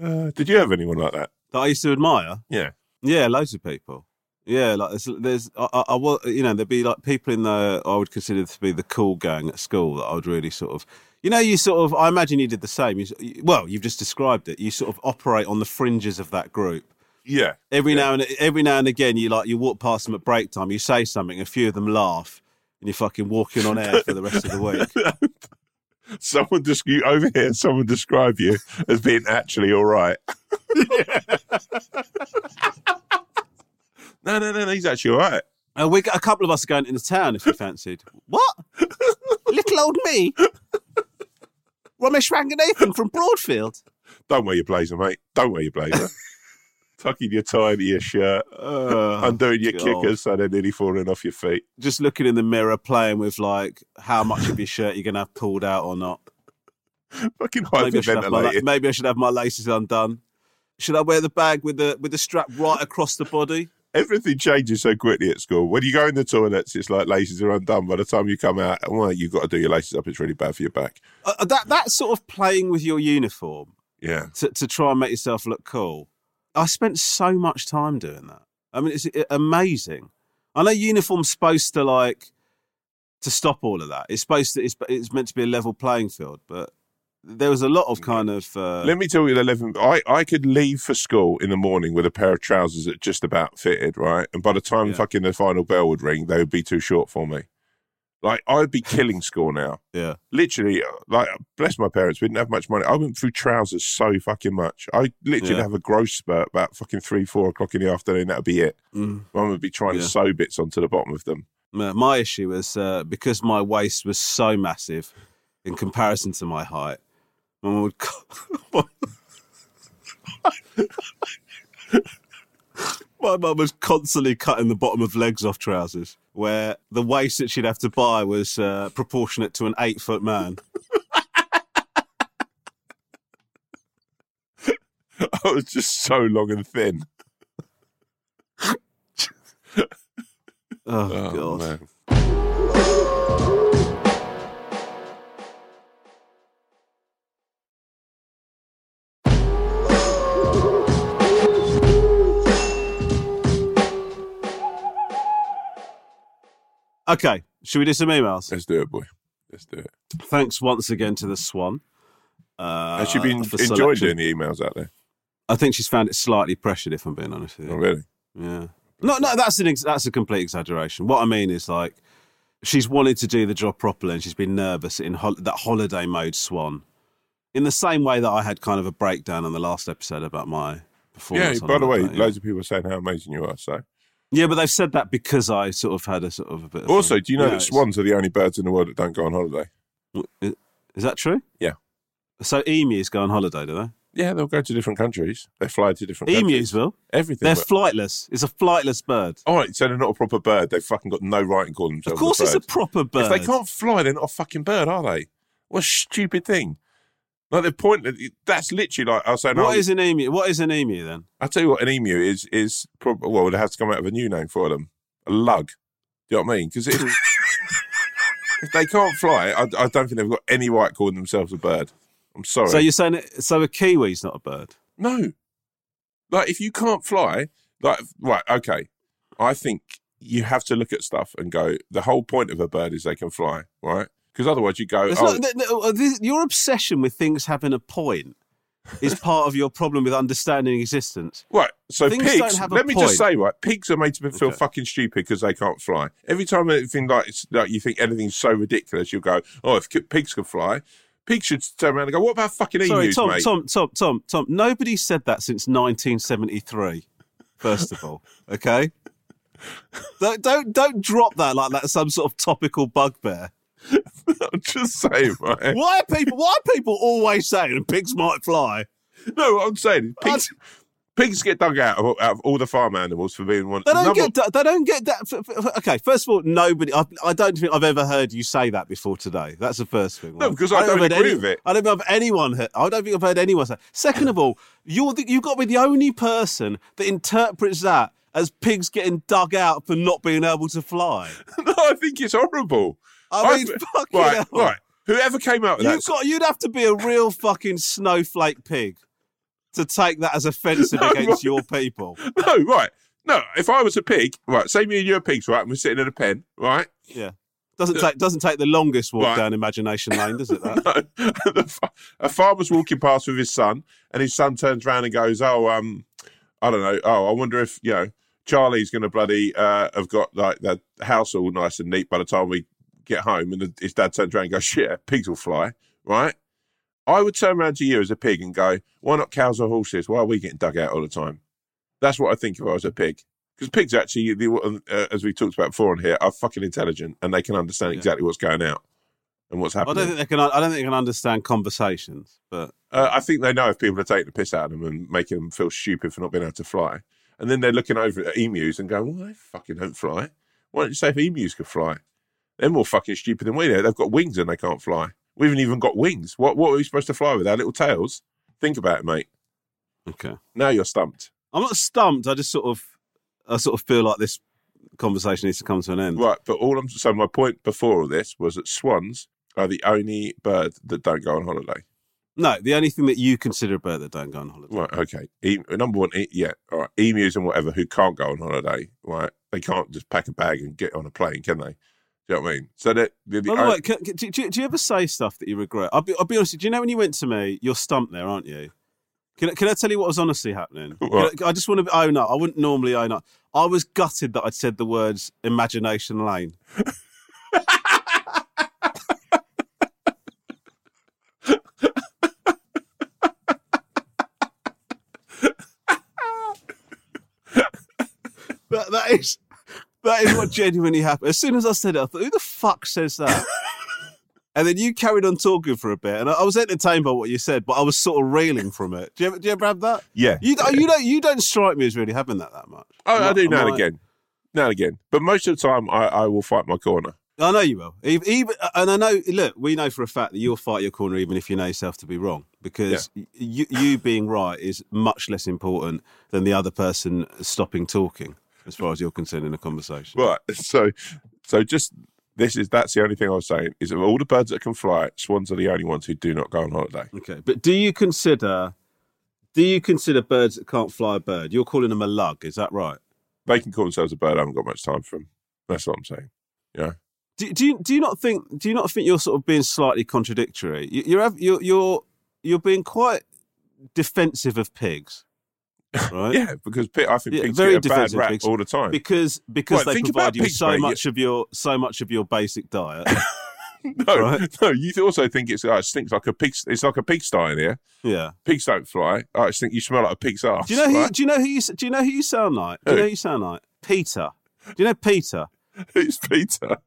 uh, did you have anyone like that? That I used to admire. Yeah. Yeah, loads of people. Yeah, like there's, there's I, I, I you know, there'd be like people in the I would consider to be the cool gang at school that I would really sort of, you know, you sort of. I imagine you did the same. You, well, you've just described it. You sort of operate on the fringes of that group. Yeah. Every Yeah. now and every now and again, you like you walk past them at break time. You say something, a few of them laugh, and you're fucking walking on air for the rest of the week. Someone just you over here. Someone describe you as being actually all right. no, no, no, no. He's actually all right. Uh, we got a couple of us going into town if you fancied. What? Little old me, Romesh Ranganathan from Broadfield. Don't wear your blazer, mate. Don't wear your blazer. Tucking your tie into your shirt, Uh, undoing your God. kickers so they're nearly falling off your feet. just looking in the mirror, playing with like how much of your shirt you're gonna have pulled out or not. Fucking Maybe have my, maybe I should have my laces undone. Should I wear the bag with the with the strap right across the body? Everything changes so quickly at school. When you go in the toilets, it's like laces are undone. By the time you come out, well, you've got to do your laces up. It's really bad for your back. Uh, that that sort of playing with your uniform Yeah. to, to try and make yourself look cool. I spent so much time doing that. I mean, it's amazing. I know uniform's supposed to like to stop all of that. It's supposed to. It's, it's meant to be a level playing field, but there was a lot of kind of. Uh, Let me tell you, the eleven. I I could leave for school in the morning with a pair of trousers that just about fitted, right? And by the time Yeah. fucking the final bell would ring, they would be too short for me. Like I'd be killing school now. yeah, Literally, uh, like bless my parents, we didn't have much money. I went through trousers so fucking much. I literally Yeah. have a growth spurt about fucking three, four o'clock in the afternoon. That'd be it. Mm. Mum would be trying Yeah. to sew bits onto the bottom of them. My- my issue was uh, because my waist was so massive in comparison to my height. Mum would. My mum was constantly cutting the bottom of legs off trousers, where the waist that she'd have to buy was uh, proportionate to an eight foot man. I was just so long and thin. Oh, God. man. Okay, should we do some emails? Let's do it, boy. Let's do it. Thanks once again to the Swan. Uh, Has she been enjoying doing the emails out there? I think she's found it slightly pressured. If I'm being honest with you. Oh, really? Yeah. No, no, that's an ex- that's a complete exaggeration. What I mean is like she's wanted to do the job properly, and she's been nervous in hol- that holiday mode swan. In the same way that I had kind of a breakdown on the last episode about my Yeah. performance. on By the way, holiday, yeah. loads of people are saying how amazing you are. So, yeah, but they've said that because I sort of had a sort of a bit. Of also, do you know that it's- swans are the only birds in the world that don't go on holiday? Is is that true? Yeah. So emus go on holiday, do they? Yeah, they'll go to different countries. They fly to different countries. Emus will. Everything. They're flightless. It's a flightless bird. All right, so they're not a proper bird. They've fucking got no right in calling themselves. Of course, a it's a proper bird. If they can't fly, they're not a fucking bird, are they? What a stupid thing. Like the point that that's literally like I was saying. What oh, is an emu? What is an emu then? I'll tell you what, an emu is is probably well, it has to come out of a new name for them, a lug. Do you know what I mean? Because if, if they can't fly, I, I don't think they've got any right calling themselves a bird. I'm sorry. So you're saying so a kiwi's not a bird? No. Like if you can't fly, like right, okay. I think you have to look at stuff and go. The whole point of a bird is they can fly, right? Because otherwise you go. Oh, not- uh, this- your obsession with things having a point is part of your problem with understanding existence. right. So things pigs. don't have a Let me just say, right, pigs are made to feel Okay. fucking stupid because they can't fly. Every time anything like it's like you think anything's so ridiculous, you'll go, "Oh, if pigs could fly." Pigs should turn around and go, "What about fucking Sorry, emus, Tom, mate?" Tom, Tom, Tom, Tom. Nobody said that since 1973. First of all, okay. Don't don't don't drop that like that. some sort of topical bugbear. I'm just saying, right? Why are people? Why are people always saying pigs might fly? No, I'm saying pigs. Pigs get dug out of, out of all the farm animals for being one. They don't number- get. that- They don't get that. Okay, first of all, nobody. I, I don't think I've ever heard you say that before today. That's the first thing. No, because I don't think I've agree heard with it. I don't think I've anyone. Heard, I don't think I've heard anyone say. Second of all, you're the, you've got to be the only person that interprets that as pigs getting dug out for not being able to fly. no, I think it's horrible. I mean, I've- fucking right, hell. right. Whoever came out with You've that, got. You'd have to be a real fucking snowflake pig to take that as offensive No, against right. your people. no, right, no. If I was a pig, right, say me and you are pigs, right, and we're sitting in a pen, right. Yeah. Doesn't take doesn't take the longest walk Right. down imagination lane, does it? That? No, the fa- a farmer's walking past with his son, and his son turns around and goes, "Oh, um, I don't know. Oh, I wonder if you know Charlie's going to bloody uh, have got like the house all nice and neat by the time we get home." And his dad turns around and goes, "Shit, pigs will fly, right?" I would turn around to you as a pig and go, "Why not cows or horses? Why are we getting dug out all the time?" That's what I think if I was a pig. Because pigs actually, the- uh, as we talked about before on here, are fucking intelligent and they can understand Yeah. exactly what's going out and what's I happening. don't think they can. I don't think they can understand conversations. But Uh, I think they know if people are taking the piss out of them and making them feel stupid for not being able to fly. And then they're looking over at emus and going, well, they fucking don't fly. Why don't you say if emus could fly? They're more fucking stupid than we are. They've got wings and they can't fly. We haven't even got wings. What, what are we supposed to fly with? Our little tails? Think about it, mate. okay, Now you're stumped. I'm not stumped. I just sort of, I sort of feel like this conversation needs to come to an end. Right, but all I'm so my point before all this was that swans are the only bird that don't go on holiday. No, the only thing that you consider a bird that don't go on holiday. Right, okay. E- number one, e- yeah, all right. Emus and whatever who can't go on holiday, right? They can't just pack a bag and get on a plane, can they? Do you know what I mean? So that the, the By the way, can, can- do, do- do you ever say stuff that you regret? I'll be, I'll be honest. Do you know when you went to me, you're stumped there, aren't you? Can, I- can I tell you what was honestly happening? I, I just want to own up. I wouldn't normally own up. I was gutted that I'd said the words imagination lane. that, that is that is what genuinely happened. As soon as I said it, I thought, who the fuck says that? And then you carried on talking for a bit, and I I was entertained by what you said, but I was sort of reeling from it. Do you ever, do you ever have that? yeah, You, you don't you don't strike me as really having that that much. Oh, I, I do now and again, now and again. But most of the time, I, I will fight my corner. I know you will. Even, and I know. Look, we know for a fact that you'll fight your corner even if you know yourself to be wrong, because y you, you being right is much less important than the other person stopping talking, as far as you're concerned in a conversation. Right. So, so just this is that's the only thing I was saying is of all the birds that can fly, swans are the only ones who do not go on holiday. Okay, but do you consider do you consider birds that can't fly a bird? You're calling them a lug, is that right? They can call themselves a bird. I haven't got much time for them. That's what I'm saying. Yeah. Do, do you do you not think do you not think you're sort of being slightly contradictory? You, you're you're you're you're being quite defensive of pigs, right? Yeah, because pig, I think Yeah, pigs very get a bad rap pigs. all the time. Because because Well, they provide you pigs, so mate. much of your so much of your basic diet. no, right. no, you also think it's uh, it stinks like a pig. It's like a pigsty in here. yeah. Pigs don't fly. I just think you smell like a pig's ass. Do you know who? right? Do you know who? You, do you know who you sound like? Do you know who you sound like? PETA. Do you know PETA? Who's PETA?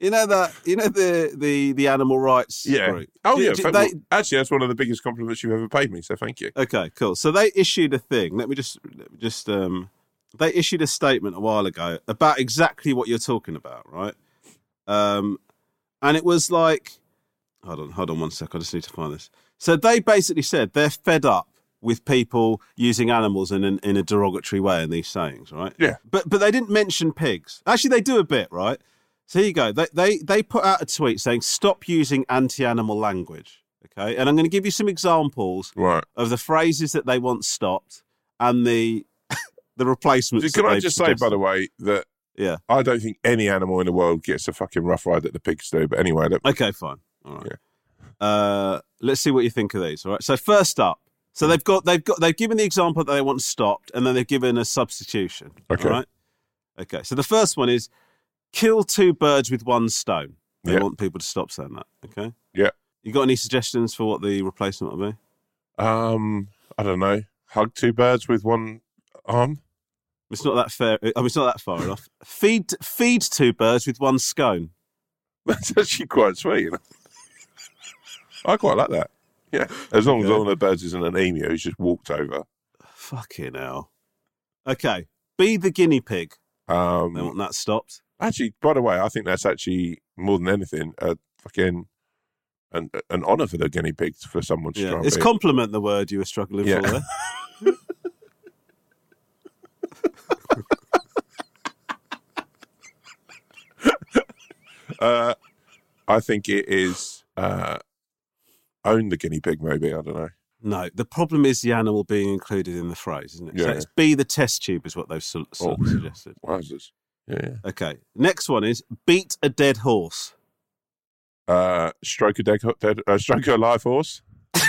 You know that. You know the the the animal rights Yeah. group. Oh Do- yeah. do they- actually, that's one of the biggest compliments you've ever paid me. So thank you. Okay, cool. So they issued a thing. Let me just let me just um they issued a statement a while ago about exactly what you're talking about, right? Um and it was like hold on, hold on one sec, I just need to find this. So they basically said they're fed up with people using animals in an, in a derogatory way in these sayings, right? Yeah. But but they didn't mention pigs. Actually they do a bit, right? So you go. They they they put out a tweet saying stop using anti-animal language. Okay? And I'm going to give you some examples Right. of the phrases that they want stopped and the the replacements. Can I just say, by the way, that Yeah. I don't think any animal in the world gets a fucking rough ride that the pigs do. But anyway, Okay, fine. All right. Uh, let's see what you think of these. All right. So first up, so they've got they've got they've given the example that they want stopped, and then they've given a substitution. Okay. All right. Okay. So the first one is kill two birds with one stone. They Yeah. want people to stop saying that. Okay. Yeah. You got any suggestions for what the replacement would be? um, I don't know. Hug two birds with one arm. It's not that fair. I mean, it's not that far enough. Feed feed two birds with one scone. That's actually quite sweet. you know. I quite like that. Yeah, as long as one of the birds isn't an emu who's just walked over. Fucking hell. Okay. Be the guinea pig. They Um, want that stopped. Actually, by the way, I think that's actually more than anything a fucking an an honour for the guinea pig for someone to Yeah. try It's be. compliment the word you were struggling Yeah. for there. uh, I think it is uh, own the guinea pig. Maybe I don't know. No, the problem is the animal being included in the phrase, isn't it? So Yeah. it's be the test tube is what they've su- su- Oh. suggested. Wowzers. Yeah. Okay. Next one is beat a dead horse. Uh, stroke a dead, dead uh, stroke a live horse.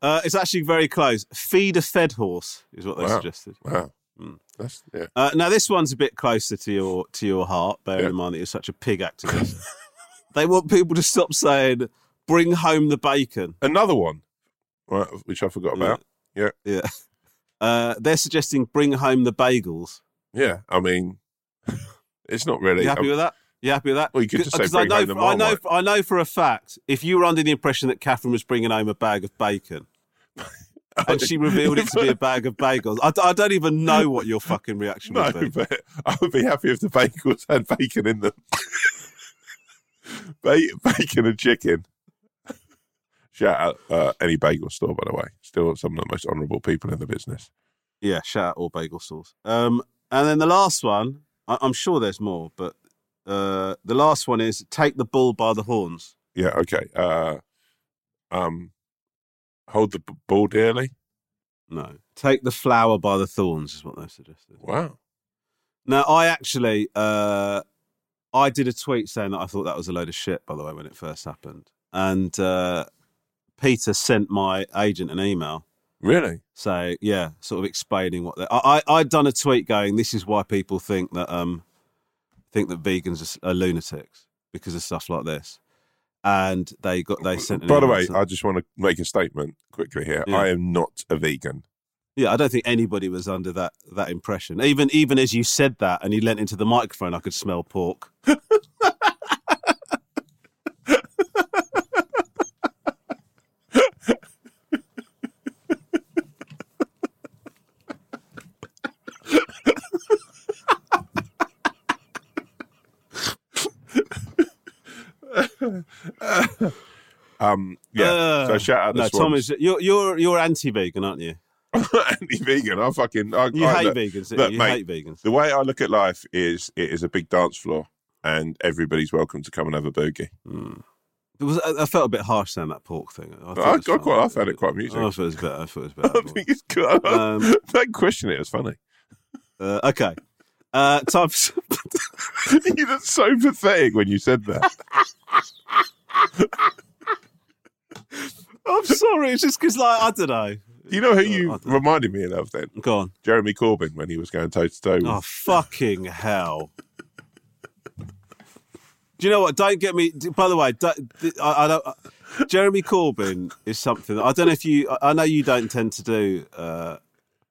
Uh, it's actually very close. Feed a fed horse is what they Wow. suggested. Wow. Mm. That's yeah. Uh, now this one's a bit closer to your to your heart, bearing Yeah. in mind that you're such a pig activist. they want people to stop saying "bring home the bacon." Another one, right, which I forgot about. Yeah. Yeah. Uh, they're suggesting "bring home the bagels." Yeah, I mean, it's not really. You happy um, with that? You happy with that? Well, you could just say Because I bring know, home the I know, I know for a fact. If you were under the impression that Catherine was bringing home a bag of bacon, and she revealed it to be a bag of bagels, I, I don't even know what your fucking reaction No, would be. but I would be happy if the bagels had bacon in them. Bacon and chicken. Shout out uh, any bagel store, by the way. Still some of the most honourable people in the business. Yeah, shout out all bagel stores. Um, and then the last one, I, I'm sure there's more, but uh, the last one is take the bull by the horns. Yeah, okay. Uh, um, hold the b- ball dearly. No, take the flower by the thorns is what they've suggested. Wow. Now, I actually, uh, I did a tweet saying that I thought that was a load of shit. By the way, when it first happened, and uh, PETA sent my agent an email Really? So yeah, sort of explaining what they I, I I'd done a tweet going, this is why people think that um think that vegans are, are lunatics because of stuff like this, and they got they sent. An By the way, to- I just want to make a statement quickly here. Yeah. I am not a vegan. yeah, I don't think anybody was under that that impression. Even even as you said that and you leant into the microphone, I could smell pork. Um, yeah. Uh, so shout out no, this Tom is you're you're you're anti-vegan, aren't you? anti-vegan. I fucking. I, You I, hate look, vegans. look, you mate, hate vegans. The way I look at life is it is a big dance floor, and everybody's welcome to come and have a boogie. It was, I I felt a bit harsh saying that pork thing. I, I- I quite- I found it quite amusing. I thought it was better. I thought it was better. I think it's good. Um, Don't question it. It's funny. Uh, okay. Uh, time for, you look so pathetic when you said that. I'm sorry. It's just because, like, I don't know. You know who you don't- reminded me of then? Go on. Jeremy Corbyn when he was going toe to toe. Oh, fucking hell. Do you know what? Don't get me. By the way, I, I don't. Jeremy Corbyn is something. I don't know if you. I- I know you don't tend to do uh,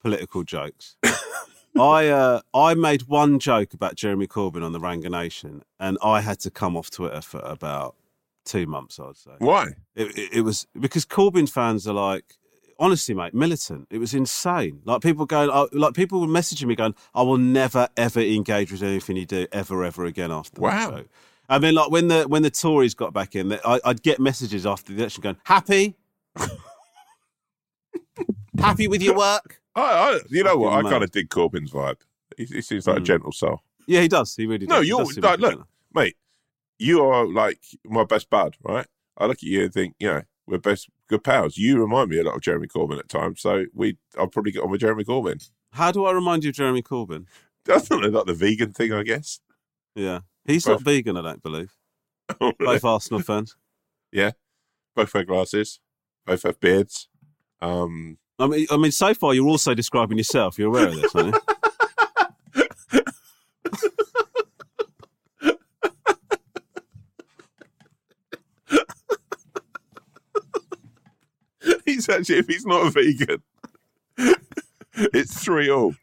political jokes. I uh, I made one joke about Jeremy Corbyn on the Ranganation, and I had to come off Twitter for about two months. I'd say Why? it, it, it was because Corbyn fans are like, honestly, mate, militant. It was insane. Like people going, uh, like people were messaging me going, "I will never ever engage with anything you do ever ever again after." Wow. That show. I mean, like when the when the Tories got back in, I, I'd get messages after the election going, "Happy, happy with your work." I, I you know what? I kind of dig Corbyn's vibe. He, he seems like a Mm. gentle soul. Yeah, he does. He really does. No, you're like, look, mate. You are like my best bud, right? I look at you and think, you know, we're best good pals. You remind me a lot of Jeremy Corbyn at times, so we I'll probably get on with Jeremy Corbyn. How do I remind you of Jeremy Corbyn? That's not like the vegan thing, I guess. Yeah, he's Both- not vegan. I don't believe. Both Arsenal fans. Yeah, both wear glasses. Both have beards. Um, I mean, I mean, so far you're also describing yourself. You're aware of this, aren't you? actually if he's not a vegan, it's three all.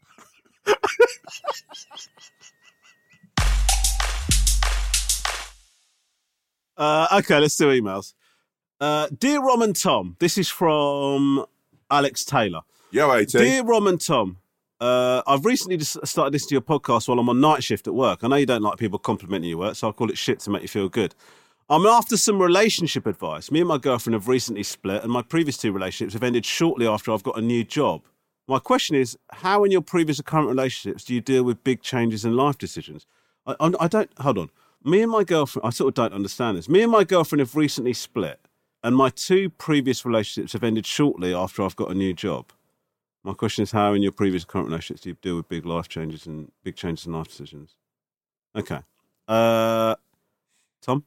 Uh, okay, let's do emails. Uh, Dear Rom and Tom, this is from Alex Taylor. Yo, AT. Dear Rom and Tom, uh, I've recently just started listening to your podcast while I'm on night shift at work. I know you don't like people complimenting your work, so I call it shit to make you feel good. I'm after some relationship advice. Me and my girlfriend have recently split, and my previous two relationships have ended shortly after I've got a new job. My question is, how in your previous or current relationships do you deal with big changes in life decisions? I, I, I don't. Hold on. Me and my girlfriend. I sort of don't understand this. Me and my girlfriend have recently split, and my two previous relationships have ended shortly after I've got a new job. My question is, how in your previous or current relationships do you deal with big life changes and big changes in life decisions? Okay. Uh, Tom.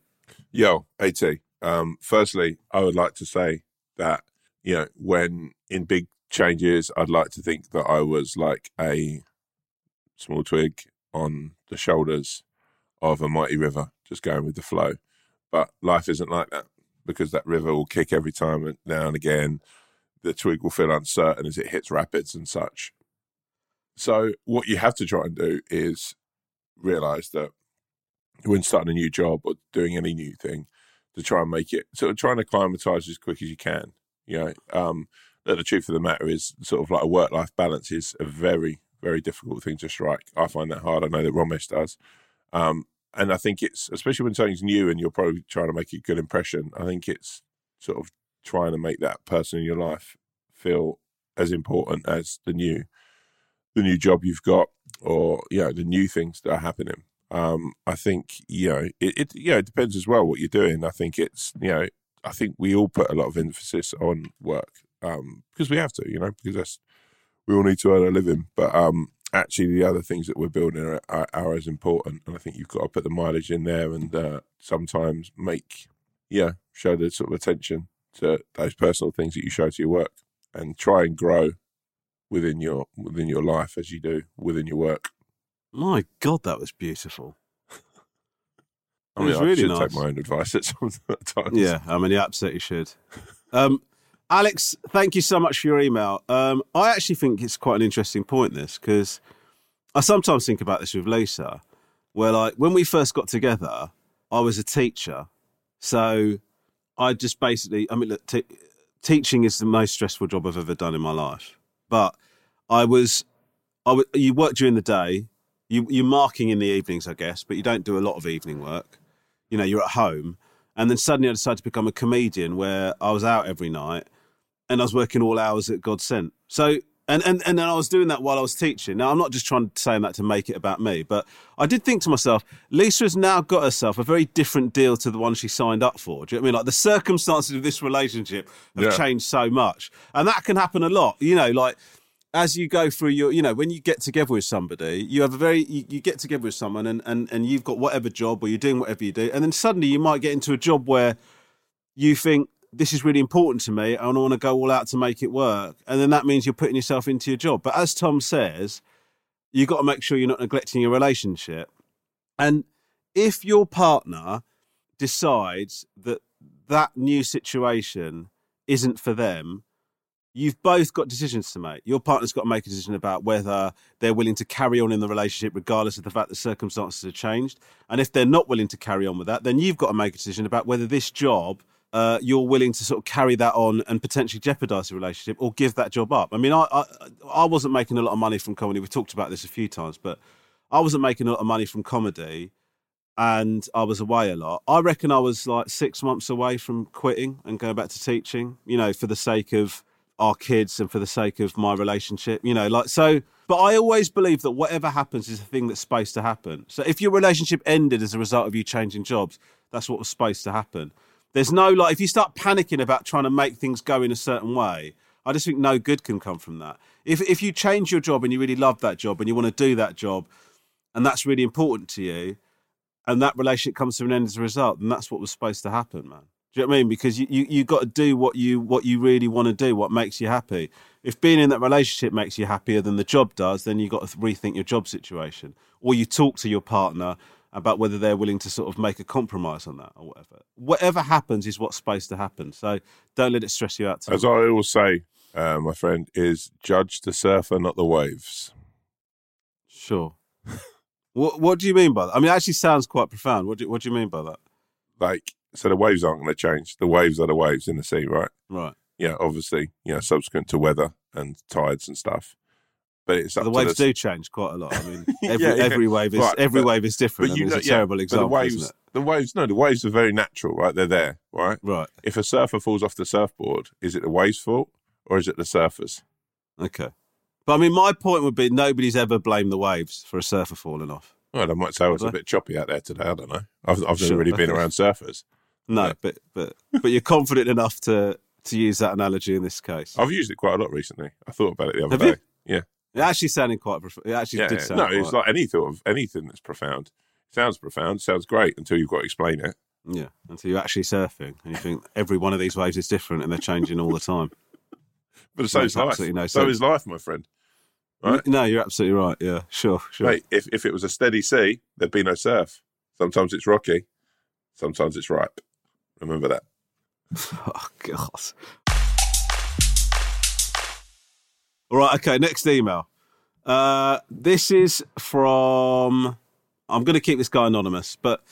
Yo, AT. Um, firstly, I would like to say that, you know, when in big changes, I'd like to think that I was like a small twig on the shoulders of a mighty river, just going with the flow. But life isn't like that because that river will kick every time and now and again. The twig will feel uncertain as it hits rapids and such. So, what you have to try and do is realize that when starting a new job or doing any new thing to try and make it sort of trying to acclimatize as quick as you can. You know, um, the truth of the matter is sort of like a work life balance is a very, very difficult thing to strike. I find that hard. I know that Romesh does. Um, and I think it's, especially when something's new and you're probably trying to make a good impression, I think it's sort of trying to make that person in your life feel as important as the new, the new job you've got or, you know, the new things that are happening. Um, I think you know it, it. You know, it depends as well what you're doing. I think it's you know, I think we all put a lot of emphasis on work um, because we have to. You know, because that's we all need to earn a living. But um, actually, the other things that we're building are, are, are as important. And I think you've got to put the mileage in there and uh, sometimes make yeah show the sort of attention to those personal things that you show to your work and try and grow within your within your life as you do within your work. My God, that was beautiful. I It mean, was I really should nice. take my own advice at some times. Yeah, I mean, you absolutely should. Um, Alex, thank you so much for your email. Um, I actually think it's quite an interesting point, this, because I sometimes think about this with Lisa, where, like, when we first got together, I was a teacher. So I just basically, I mean, look, t- teaching is the most stressful job I've ever done in my life. But I was, I w- you work during the day, you, you're marking in the evenings, I guess, but you don't do a lot of evening work. You know, you're at home. And then suddenly I decided to become a comedian where I was out every night and I was working all hours that God sent. So, and, and, and then I was doing that while I was teaching. Now, I'm not just trying to say that to make it about me, but I did think to myself, Lisa has now got herself a very different deal to the one she signed up for. Do you know what I mean? Like the circumstances of this relationship have Yeah. changed so much. And that can happen a lot. You know, like as you go through your, you know, when you get together with somebody, you have a very, you, you get together with someone and, and, and you've got whatever job or you're doing whatever you do. And then suddenly you might get into a job where you think this is really important to me and I want to go all out to make it work. And then that means you're putting yourself into your job. But as Tom says, you've got to make sure you're not neglecting your relationship. And if your partner decides that that new situation isn't for them, you've both got decisions to make. Your partner's got to make a decision about whether they're willing to carry on in the relationship, regardless of the fact that circumstances have changed. And if they're not willing to carry on with that, then you've got to make a decision about whether this job uh, you're willing to sort of carry that on and potentially jeopardize the relationship or give that job up. I mean, I, I I wasn't making a lot of money from comedy. We've talked about this a few times, but I wasn't making a lot of money from comedy and I was away a lot. I reckon I was like six months away from quitting and going back to teaching, you know, for the sake of our kids and for the sake of my relationship, you know, like so. But I always believe that whatever happens is a thing that's supposed to happen. So if your relationship ended as a result of you changing jobs, that's what was supposed to happen. There's no like if you start panicking about trying to make things go in a certain way, I just think no good can come from that. If if you change your job and you really love that job and you want to do that job, and that's really important to you, and that relationship comes to an end as a result, then that's what was supposed to happen, man. Do you know what I mean? Because you you you got to do what you what you really want to do, what makes you happy. If being in that relationship makes you happier than the job does, then you've got to rethink your job situation, or you talk to your partner about whether they're willing to sort of make a compromise on that or whatever. Whatever happens is what's supposed to happen. So don't let it stress you out. Too As I always say, uh, my friend, is judge the surfer, not the waves. Sure. what What do you mean by that? I mean, it actually sounds quite profound. What do What do you mean by that? Like, so the waves aren't going to change. The waves are the waves in the sea, right? Right. Yeah, obviously, you know, subsequent to weather and tides and stuff. But it's the waves the, do change quite a lot. I mean, every, Yeah, yeah. every wave is Right, every but- wave is different. I you know- it's a yeah, terrible example, the waves, isn't it? the waves, no, the waves are very natural, right? They're there, right? Right. If a surfer falls off the surfboard, is it the waves' fault or is it the surfers? Okay. But I mean, my point would be nobody's ever blamed the waves for a surfer falling off. Well, I might say oh, it's a bit choppy out there today. I don't know. I've, I've never Sure. really been around surfers. No, but but but you're confident enough to to use that analogy in this case. I've used it quite a lot recently. I thought about it the other Have you? day. Yeah, It actually sounded quite. prof- It actually yeah. did yeah. sound. No, quite, it's like any thought of anything that's profound. sounds profound. Sounds great until you've got to explain it. yeah. Until you're actually surfing and you think every one of these waves is different and they're changing all the time. But so is life. absolutely no so sense. is life, my friend. Right. No, you're absolutely right. Yeah, sure, sure. Mate, if if it was a steady sea, there'd be no surf. Sometimes it's rocky, sometimes it's ripe. Remember that. Oh God. All right. Okay. Next email. Uh, this is from. I'm going to keep this guy anonymous, but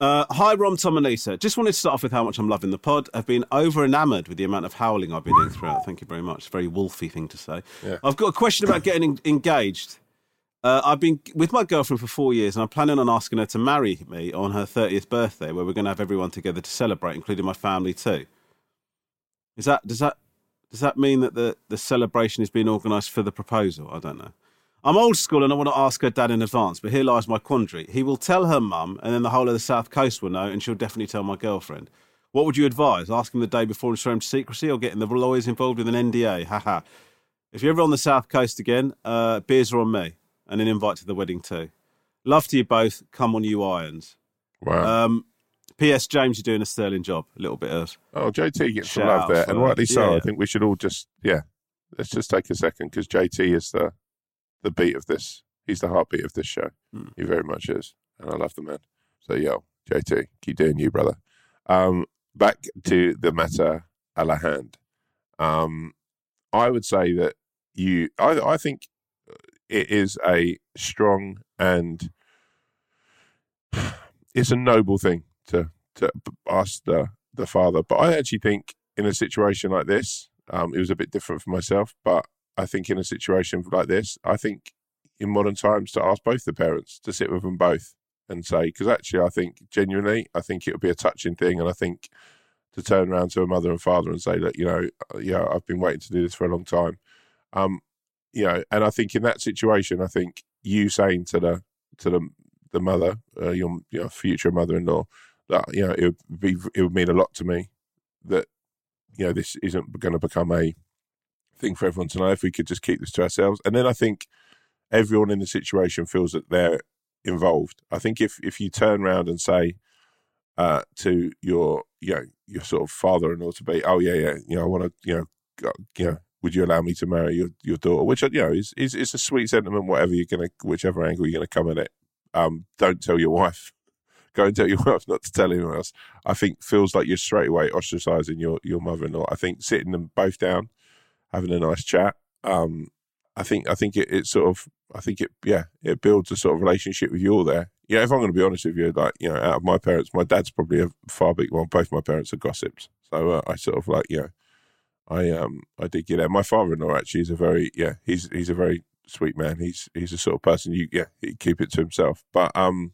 uh, hi, Rom, Tom, and Lisa. Just wanted to start off with how much I'm loving the pod. I've been over enamoured with the amount of howling I've been doing throughout. Thank you very much. Very wolfy thing to say. Yeah. I've got a question about getting engaged. Uh, I've been with my girlfriend for four years, and I'm planning on asking her to marry me on her 30th birthday, where we're going to have everyone together to celebrate, including my family too. Is that does that does that mean that the the celebration is being organised for the proposal? I don't know. I'm old school and I want to ask her dad in advance, but here lies my quandary. He will tell her mum, and then the whole of the south coast will know, and she'll definitely tell my girlfriend. What would you advise? Asking the day before and swearing to secrecy, or getting the lawyers involved with an NDA? Haha. If you're ever on the south coast again, uh, beers are on me, and an invite to the wedding too. Love to you both. Come on, you irons. Wow. Um, P.S. James, you're doing a sterling job. A little bit of oh, JT gets some love there, and rightly so. yeah. I think we should all just yeah. Let's just take a second because JT is the the beat of this. He's the heartbeat of this show. Hmm. He very much is, and I love the man. So yo, JT, keep doing you, brother. Um, back to the matter a la hand. Um, I would say that you. I I think it is a strong and it's a noble thing to to ask the the father. But I actually think in a situation like this, um, it was a bit different for myself. But I think in a situation like this, I think in modern times to ask both the parents to sit with them both and say, because actually, I think genuinely, I think it would be a touching thing, and I think to turn around to a mother and father and say, that you know, uh, yeah, I've been waiting to do this for a long time. Um, you know, and I think in that situation, I think you saying to the to the the mother, uh, your your future mother-in-law, that you know it would be it would mean a lot to me that you know this isn't going to become a thing for everyone to know if we could just keep this to ourselves. And then I think everyone in the situation feels that they're involved. I think if if you turn around and say uh, to your you know your sort of father-in-law to be, oh yeah, yeah, you know, I want to, you know, you know, would you allow me to marry your your daughter? Which you know is is, is a sweet sentiment. Whatever you're gonna, whichever angle you're gonna come at it, um, don't tell your wife. Go and tell your wife not to tell anyone else. I think feels like you're straight away ostracizing your your mother-in-law. I think sitting them both down, having a nice chat. Um, I think I think it, it sort of I think it yeah it builds a sort of relationship with you all there. Yeah, if I'm going to be honest with you, like you know, out of my parents, my dad's probably a far big. Well, both my parents are gossips, so uh, I sort of like you know, I um I did get out. My father-in-law actually is a very yeah he's he's a very sweet man. He's he's a sort of person you yeah he keep it to himself. But um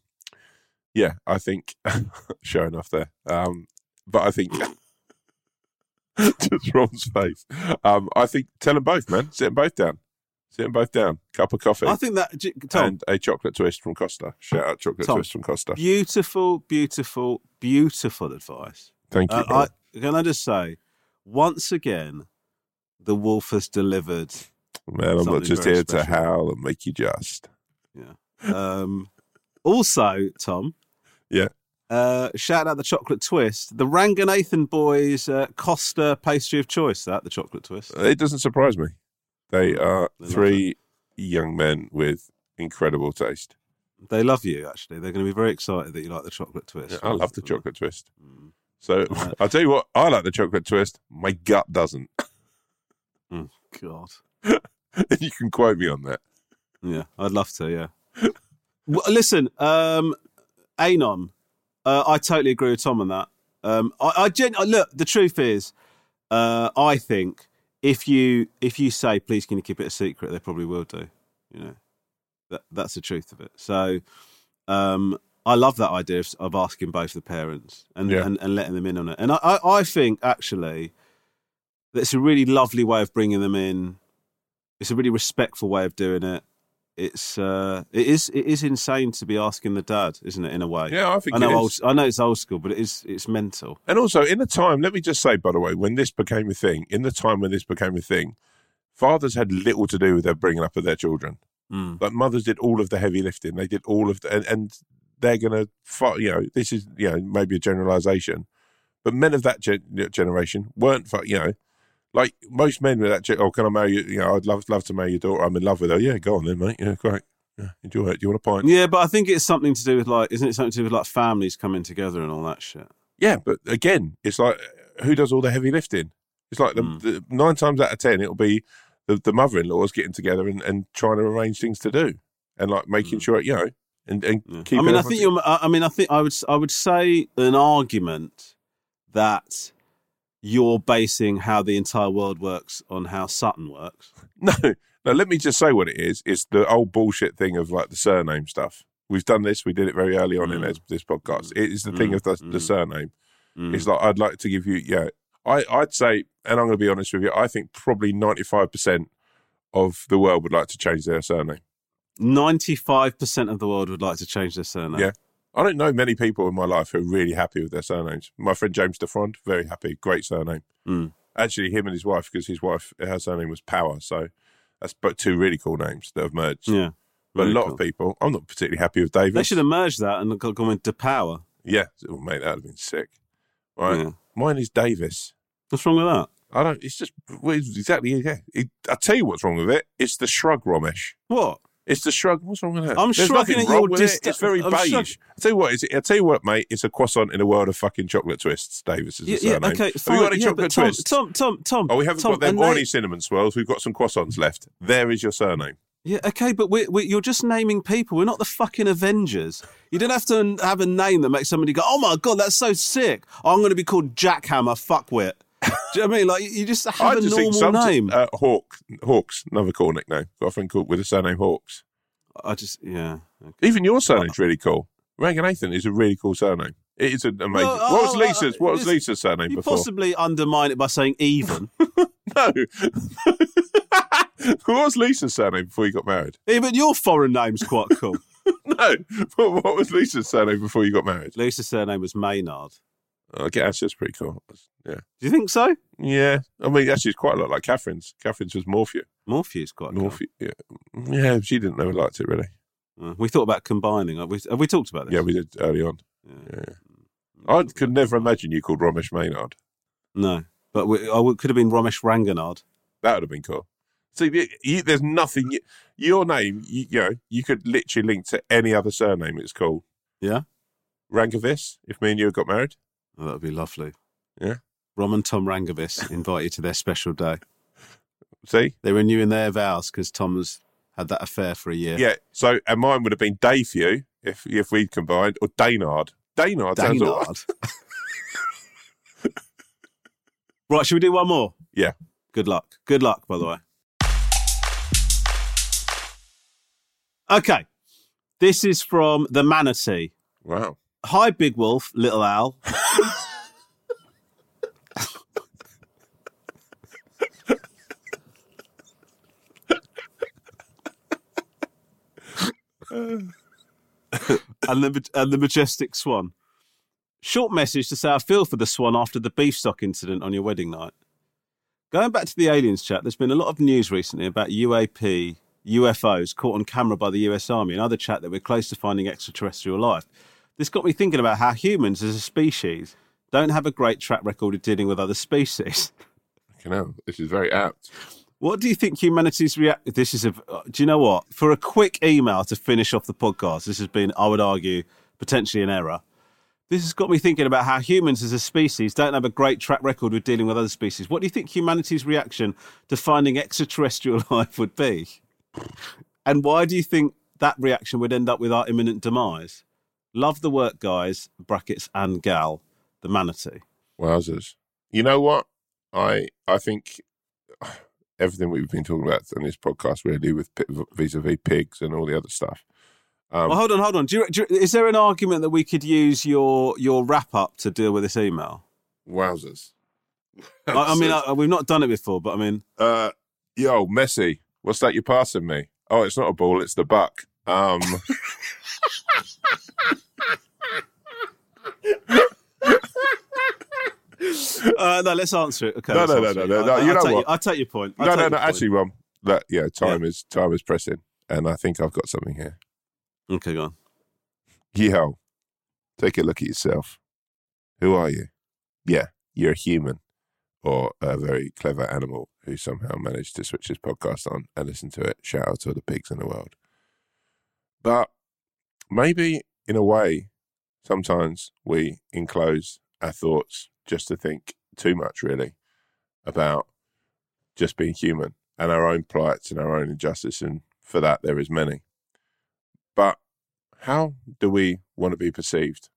yeah, I think sure enough there. Um, but I think just Ron's face. Um, I think tell them both, man. Sit them both down. Sit them both down. Cup of coffee. I think that Tom, and a chocolate twist from Costa. Shout out chocolate Tom, twist from Costa. beautiful, beautiful, beautiful advice. Thank you. Uh. I, can I just say, once again, the wolf has delivered. Man, I'm not just here to howl and make you just. Yeah. Um, also, Tom, Yeah. uh, shout out the chocolate twist. The Ranganathan boys' uh, Costa pastry of choice. That the chocolate twist. It doesn't surprise me. They are They three young men with incredible taste. They love you. Actually, they're going to be very excited that you like the chocolate twist. Yeah, I love the chocolate twist. Mm. So Right. I'll tell you what, I like the chocolate twist. My gut doesn't. God. you can quote me on that. Yeah, I'd love to. Yeah. well, listen, um, Anon, uh, I totally agree with Tom on that. Um, I, I gen- uh, look. The truth is, uh, I think if you if you say, "Please, can you keep it a secret?" they probably will do. You know, that that's the truth of it. So, um, I love that idea of, of asking both the parents and, Yeah. and and letting them in on it. And I, I, I think actually that's a really lovely way of bringing them in. It's a really respectful way of doing it. It's uh, it is it is insane to be asking the dad, isn't it? In a way, Yeah, I think I know it old. I know it's old school, but it is it's mental. And also, in the time, let me just say, by the way, when this became a thing, in the time when this became a thing, fathers had little to do with their bringing up of their children. Mm. Like mothers did all of the heavy lifting. They did all of the, and, and they're going to, you know, this is, you know, maybe a generalization, but men of that gen- generation weren't, you know, like most men with that, gen- oh, can I marry you? You know, I'd love, love to marry your daughter. I'm in love with her. Yeah, go on then, mate. Yeah, great. Yeah, enjoy it. Do you want a pint? Yeah, but I think it's something to do with like, isn't it something to do with like families coming together and all that shit? Yeah, but again, it's like who does all the heavy lifting? It's like the, Mm. the nine times out of ten, it'll be the, the mother-in-laws getting together and, and trying to arrange things to do, and like making Mm. sure you know, and and keep. I mean, I think you're. I mean, I think I would. I would say an argument that you're basing how the entire world works on how Sutton works. no, no. Let me just say what it is. It's the old bullshit thing of like the surname stuff. We've done this. We did it very early on in Mm. this, this podcast. It is the thing Mm. of the, the Mm. surname. Mm. It's like I'd like to give you. Yeah, I I'd say, and I'm going to be honest with you. I think probably ninety five percent of the world would like to change their surname. Ninety-five percent of the world would like to change their surname. Yeah. I don't know many people in my life who are really happy with their surnames. My friend James DeFront, very happy, great surname. Mm. Actually, him and his wife, because his wife, her surname was Power, so that's but two really cool names that have merged. yeah. but a lot cool. of people, I'm not particularly happy with David. They should have merged that and gone into power. Yeah, oh, mate, that would have been sick. Right, Yeah. mine is Davis. What's wrong with that? I don't. It's just well, it's exactly. Yeah, it, I tell you what's wrong with it. It's the shrug, Romesh. What? It's the shrug. What's wrong with that? I'm There's shrugging at your with dist- it. It's very I'm beige. shrug- I tell you what. It's, I tell you what, mate. It's a croissant in a world of fucking chocolate twists. Davis is Yeah, the yeah, surname. okay. Have you got any yeah, chocolate Tom, twists? Tom, Tom, Tom. oh, we haven't Tom, got them or they- any cinnamon swirls. We've got some croissants left. There is your surname. Yeah, okay, but we we you're just naming people. We're not the fucking Avengers. You don't have to have a name that makes somebody go, "Oh my god, that's so sick." I'm going to be called Jackhammer Fuckwit. Do you know what I mean? Like you just have I a just normal name. uh, Hawk, Hawks, another cool nickname. Got a friend called with a surname Hawks. I just yeah. okay. Even your surname's really cool. Ranganathan is a really cool surname. It is an amazing. Well, what was oh, Lisa's? uh, What was Lisa's surname You before? possibly undermine it by saying even. No. what was Lisa's surname before you got married? even your foreign name's quite cool. No. What what was Lisa's surname before you got married? Lisa's surname was Maynard. I guess that's pretty cool. Yeah. Do you think so? Yeah. I mean, actually, it's quite a lot like Catherine's. Catherine's was Morphew. Morphew's quite. Morphew. Yeah. Yeah. She didn't never liked it really. Uh, we thought about combining. Have we, have we talked about this? Yeah, we did early on. Yeah. Yeah. I could never imagine you called Romesh Maynard. No, but we, I would, could have been Romesh Ranganard. That would have been cool. See, you, there's nothing. You, your name, you, you know, you could literally link to any other surname. It's cool. Yeah, Rangavis. If me and you got married, oh, that would be lovely. Yeah. Rom and Tom Rangavis invite you to their special day. see, They're renewing their vows because Tom's had that affair for a year. yeah. So, and mine would have been Dave for you if if we'd combined, or Daynard. Daynard sounds all right. Daynard. right, should we do one more? Yeah. Good luck. Good luck, by the way. Okay. This is from the Manatee. Wow. Hi, Big Wolf, Little Owl. and the and the majestic swan. Short message to say I feel for the swan after the beef stock incident on your wedding night. Going back to the aliens chat, there's been a lot of news recently about UAP, UFOs caught on camera by the US Army, and other chat that we're close to finding extraterrestrial life. This got me thinking about how humans as a species don't have a great track record of dealing with other species. You know, this is very apt. What do you think humanity's react? This is a. Do you know what? For a quick email to finish off the podcast, this has been, I would argue, potentially an error. This has got me thinking about how humans as a species don't have a great track record with dealing with other species. What do you think humanity's reaction to finding extraterrestrial life would be? And why do you think that reaction would end up with our imminent demise? Love the work, guys, brackets and gal, the manatee. Wowzers. You know what? I I think everything we've been talking about on this podcast really with vis a vis pigs and all the other stuff. Um, well, hold on, hold on. Do you, do you, is there an argument that we could use your your wrap up to deal with this email? wowzers. I, I mean, I, we've not done it before, but I mean, uh, yo, Messi, what's that you're passing me? Oh, it's not a ball, it's the buck. Um, uh, no, let's answer it. Okay, No, no, no, no, no, I- no, I- you I'll know take what? I'll take your point. No, no, no. Actually, Rom, that yeah, time is time is pressing, and I think I've got something here. Okay, go on. Yo, take a look at yourself. Who are you? Yeah, you're a human or a very clever animal who somehow managed to switch his podcast on and listen to it. Shout out to all the pigs in the world. But maybe in a way, sometimes we enclose our thoughts just to think too much, really, about just being human and our own plights and our own injustice. And for that, there is many. But how do we want to be perceived?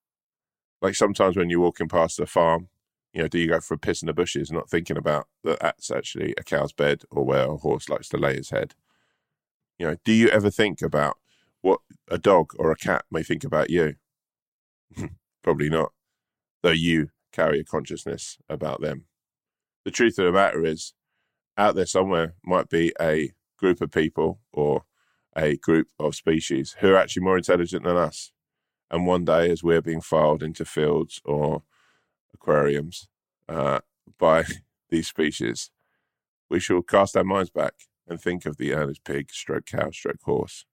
Like sometimes when you're walking past a farm, you know, do you go for a piss in the bushes, not thinking about that that's actually a cow's bed or where a horse likes to lay his head? You know, do you ever think about what a dog or a cat may think about you? Probably not, though you carry a consciousness about them. The truth of the matter is, out there somewhere might be a group of people or a group of species who are actually more intelligent than us. And one day, as we're being filed into fields or aquariums uh, by these species, we shall cast our minds back and think of the earnest pig, stroke cow, stroke horse,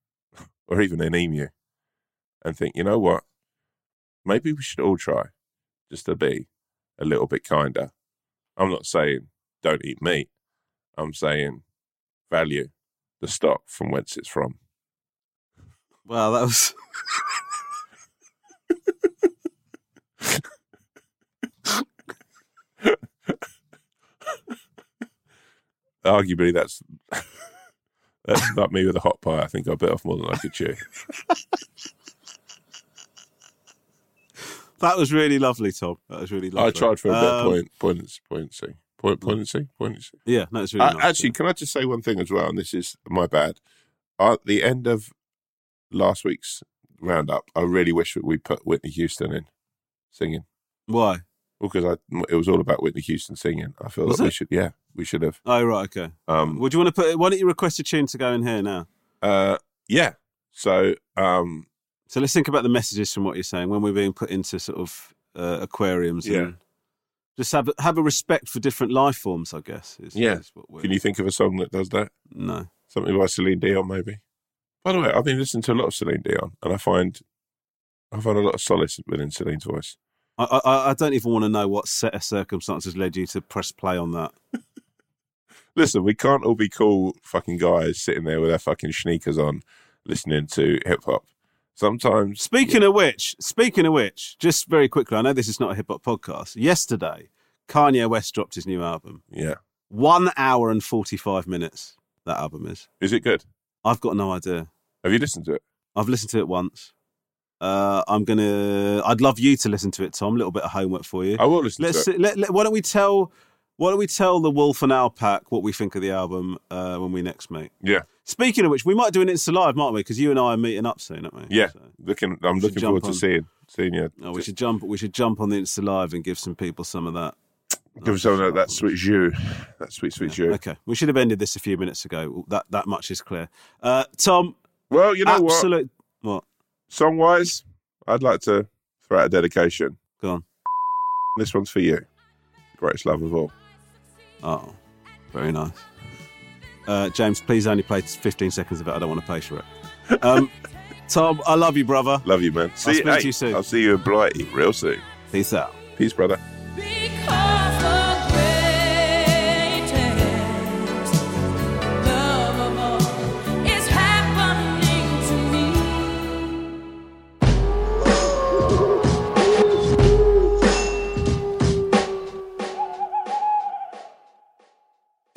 or even an emu, and think, you know what? Maybe we should all try just to be a little bit kinder. I'm not saying don't eat meat. I'm saying value the stock from whence it's from. Well, that was. Arguably, that's that's not me with a hot pie. I think I bit off more than I could chew. That was really lovely, Tom. That was really lovely. I tried for a bit of Um, point, poignancy, poignancy, point, poignancy, poignancy. Yeah, no, it's really Uh, nice. actually, can I just say one thing as well? And this is my bad. At the end of last week's roundup, I really wish that we put Whitney Houston in singing. why? Well, because I it was all about Whitney Houston singing. I feel Was that we should, yeah, we should have. Oh, right, okay. Um, Would you want to put? Why don't you request a tune to go in here now? uh, yeah. So, um, So let's think about the messages from what you're saying when we're being put into sort of uh, aquariums. Yeah. And just have a, have a respect for different life forms. I guess. Is, Yeah. is can you think of a song that does that? No. Something by Celine Dion, maybe. By the way, I've been listening to a lot of Celine Dion, and I find I find a lot of solace within Celine's voice. I, I, I don't even want to know what set of circumstances led you to press play on that. Listen, we can't all be cool fucking guys sitting there with our fucking sneakers on, listening to hip hop. Sometimes, Speaking of which, speaking of which, just very quickly, I know this is not a hip hop podcast. Yesterday, Kanye West dropped his new album. yeah. One hour and 45 minutes, that album is. Is it good? I've got no idea. Have you listened to it? I've listened to it once. Uh, I'm gonna. I'd love you to listen to it, Tom. A little bit of homework for you. I will listen Let's. to it. Let, let- why don't we tell? Why don't we tell the Wolf and Owl pack what we think of the album uh, when we next meet? Yeah, Speaking of which, we might do an Insta live, might we? Because you and I are meeting up soon, aren't we? yeah. So- Looking, I'm looking forward on. to seeing seeing you. Oh, we should jump. We should jump on the Insta live and give some people some of that. Give us some of that, sweet jus, that sweet sweet jus. Okay, we should have ended this a few minutes ago. That that much is clear. Uh, Tom, Well, you know what? What? Song wise, I'd like to throw out a dedication. Go on. This one's for you, greatest love of all. Oh, very nice. Uh, James, please only play 15 seconds of it. I don't want to pay for it. Um, Tom, I love you, brother. Love you, man. See, speak to you soon. I'll see you in Blighty real soon. Peace out. Peace, brother.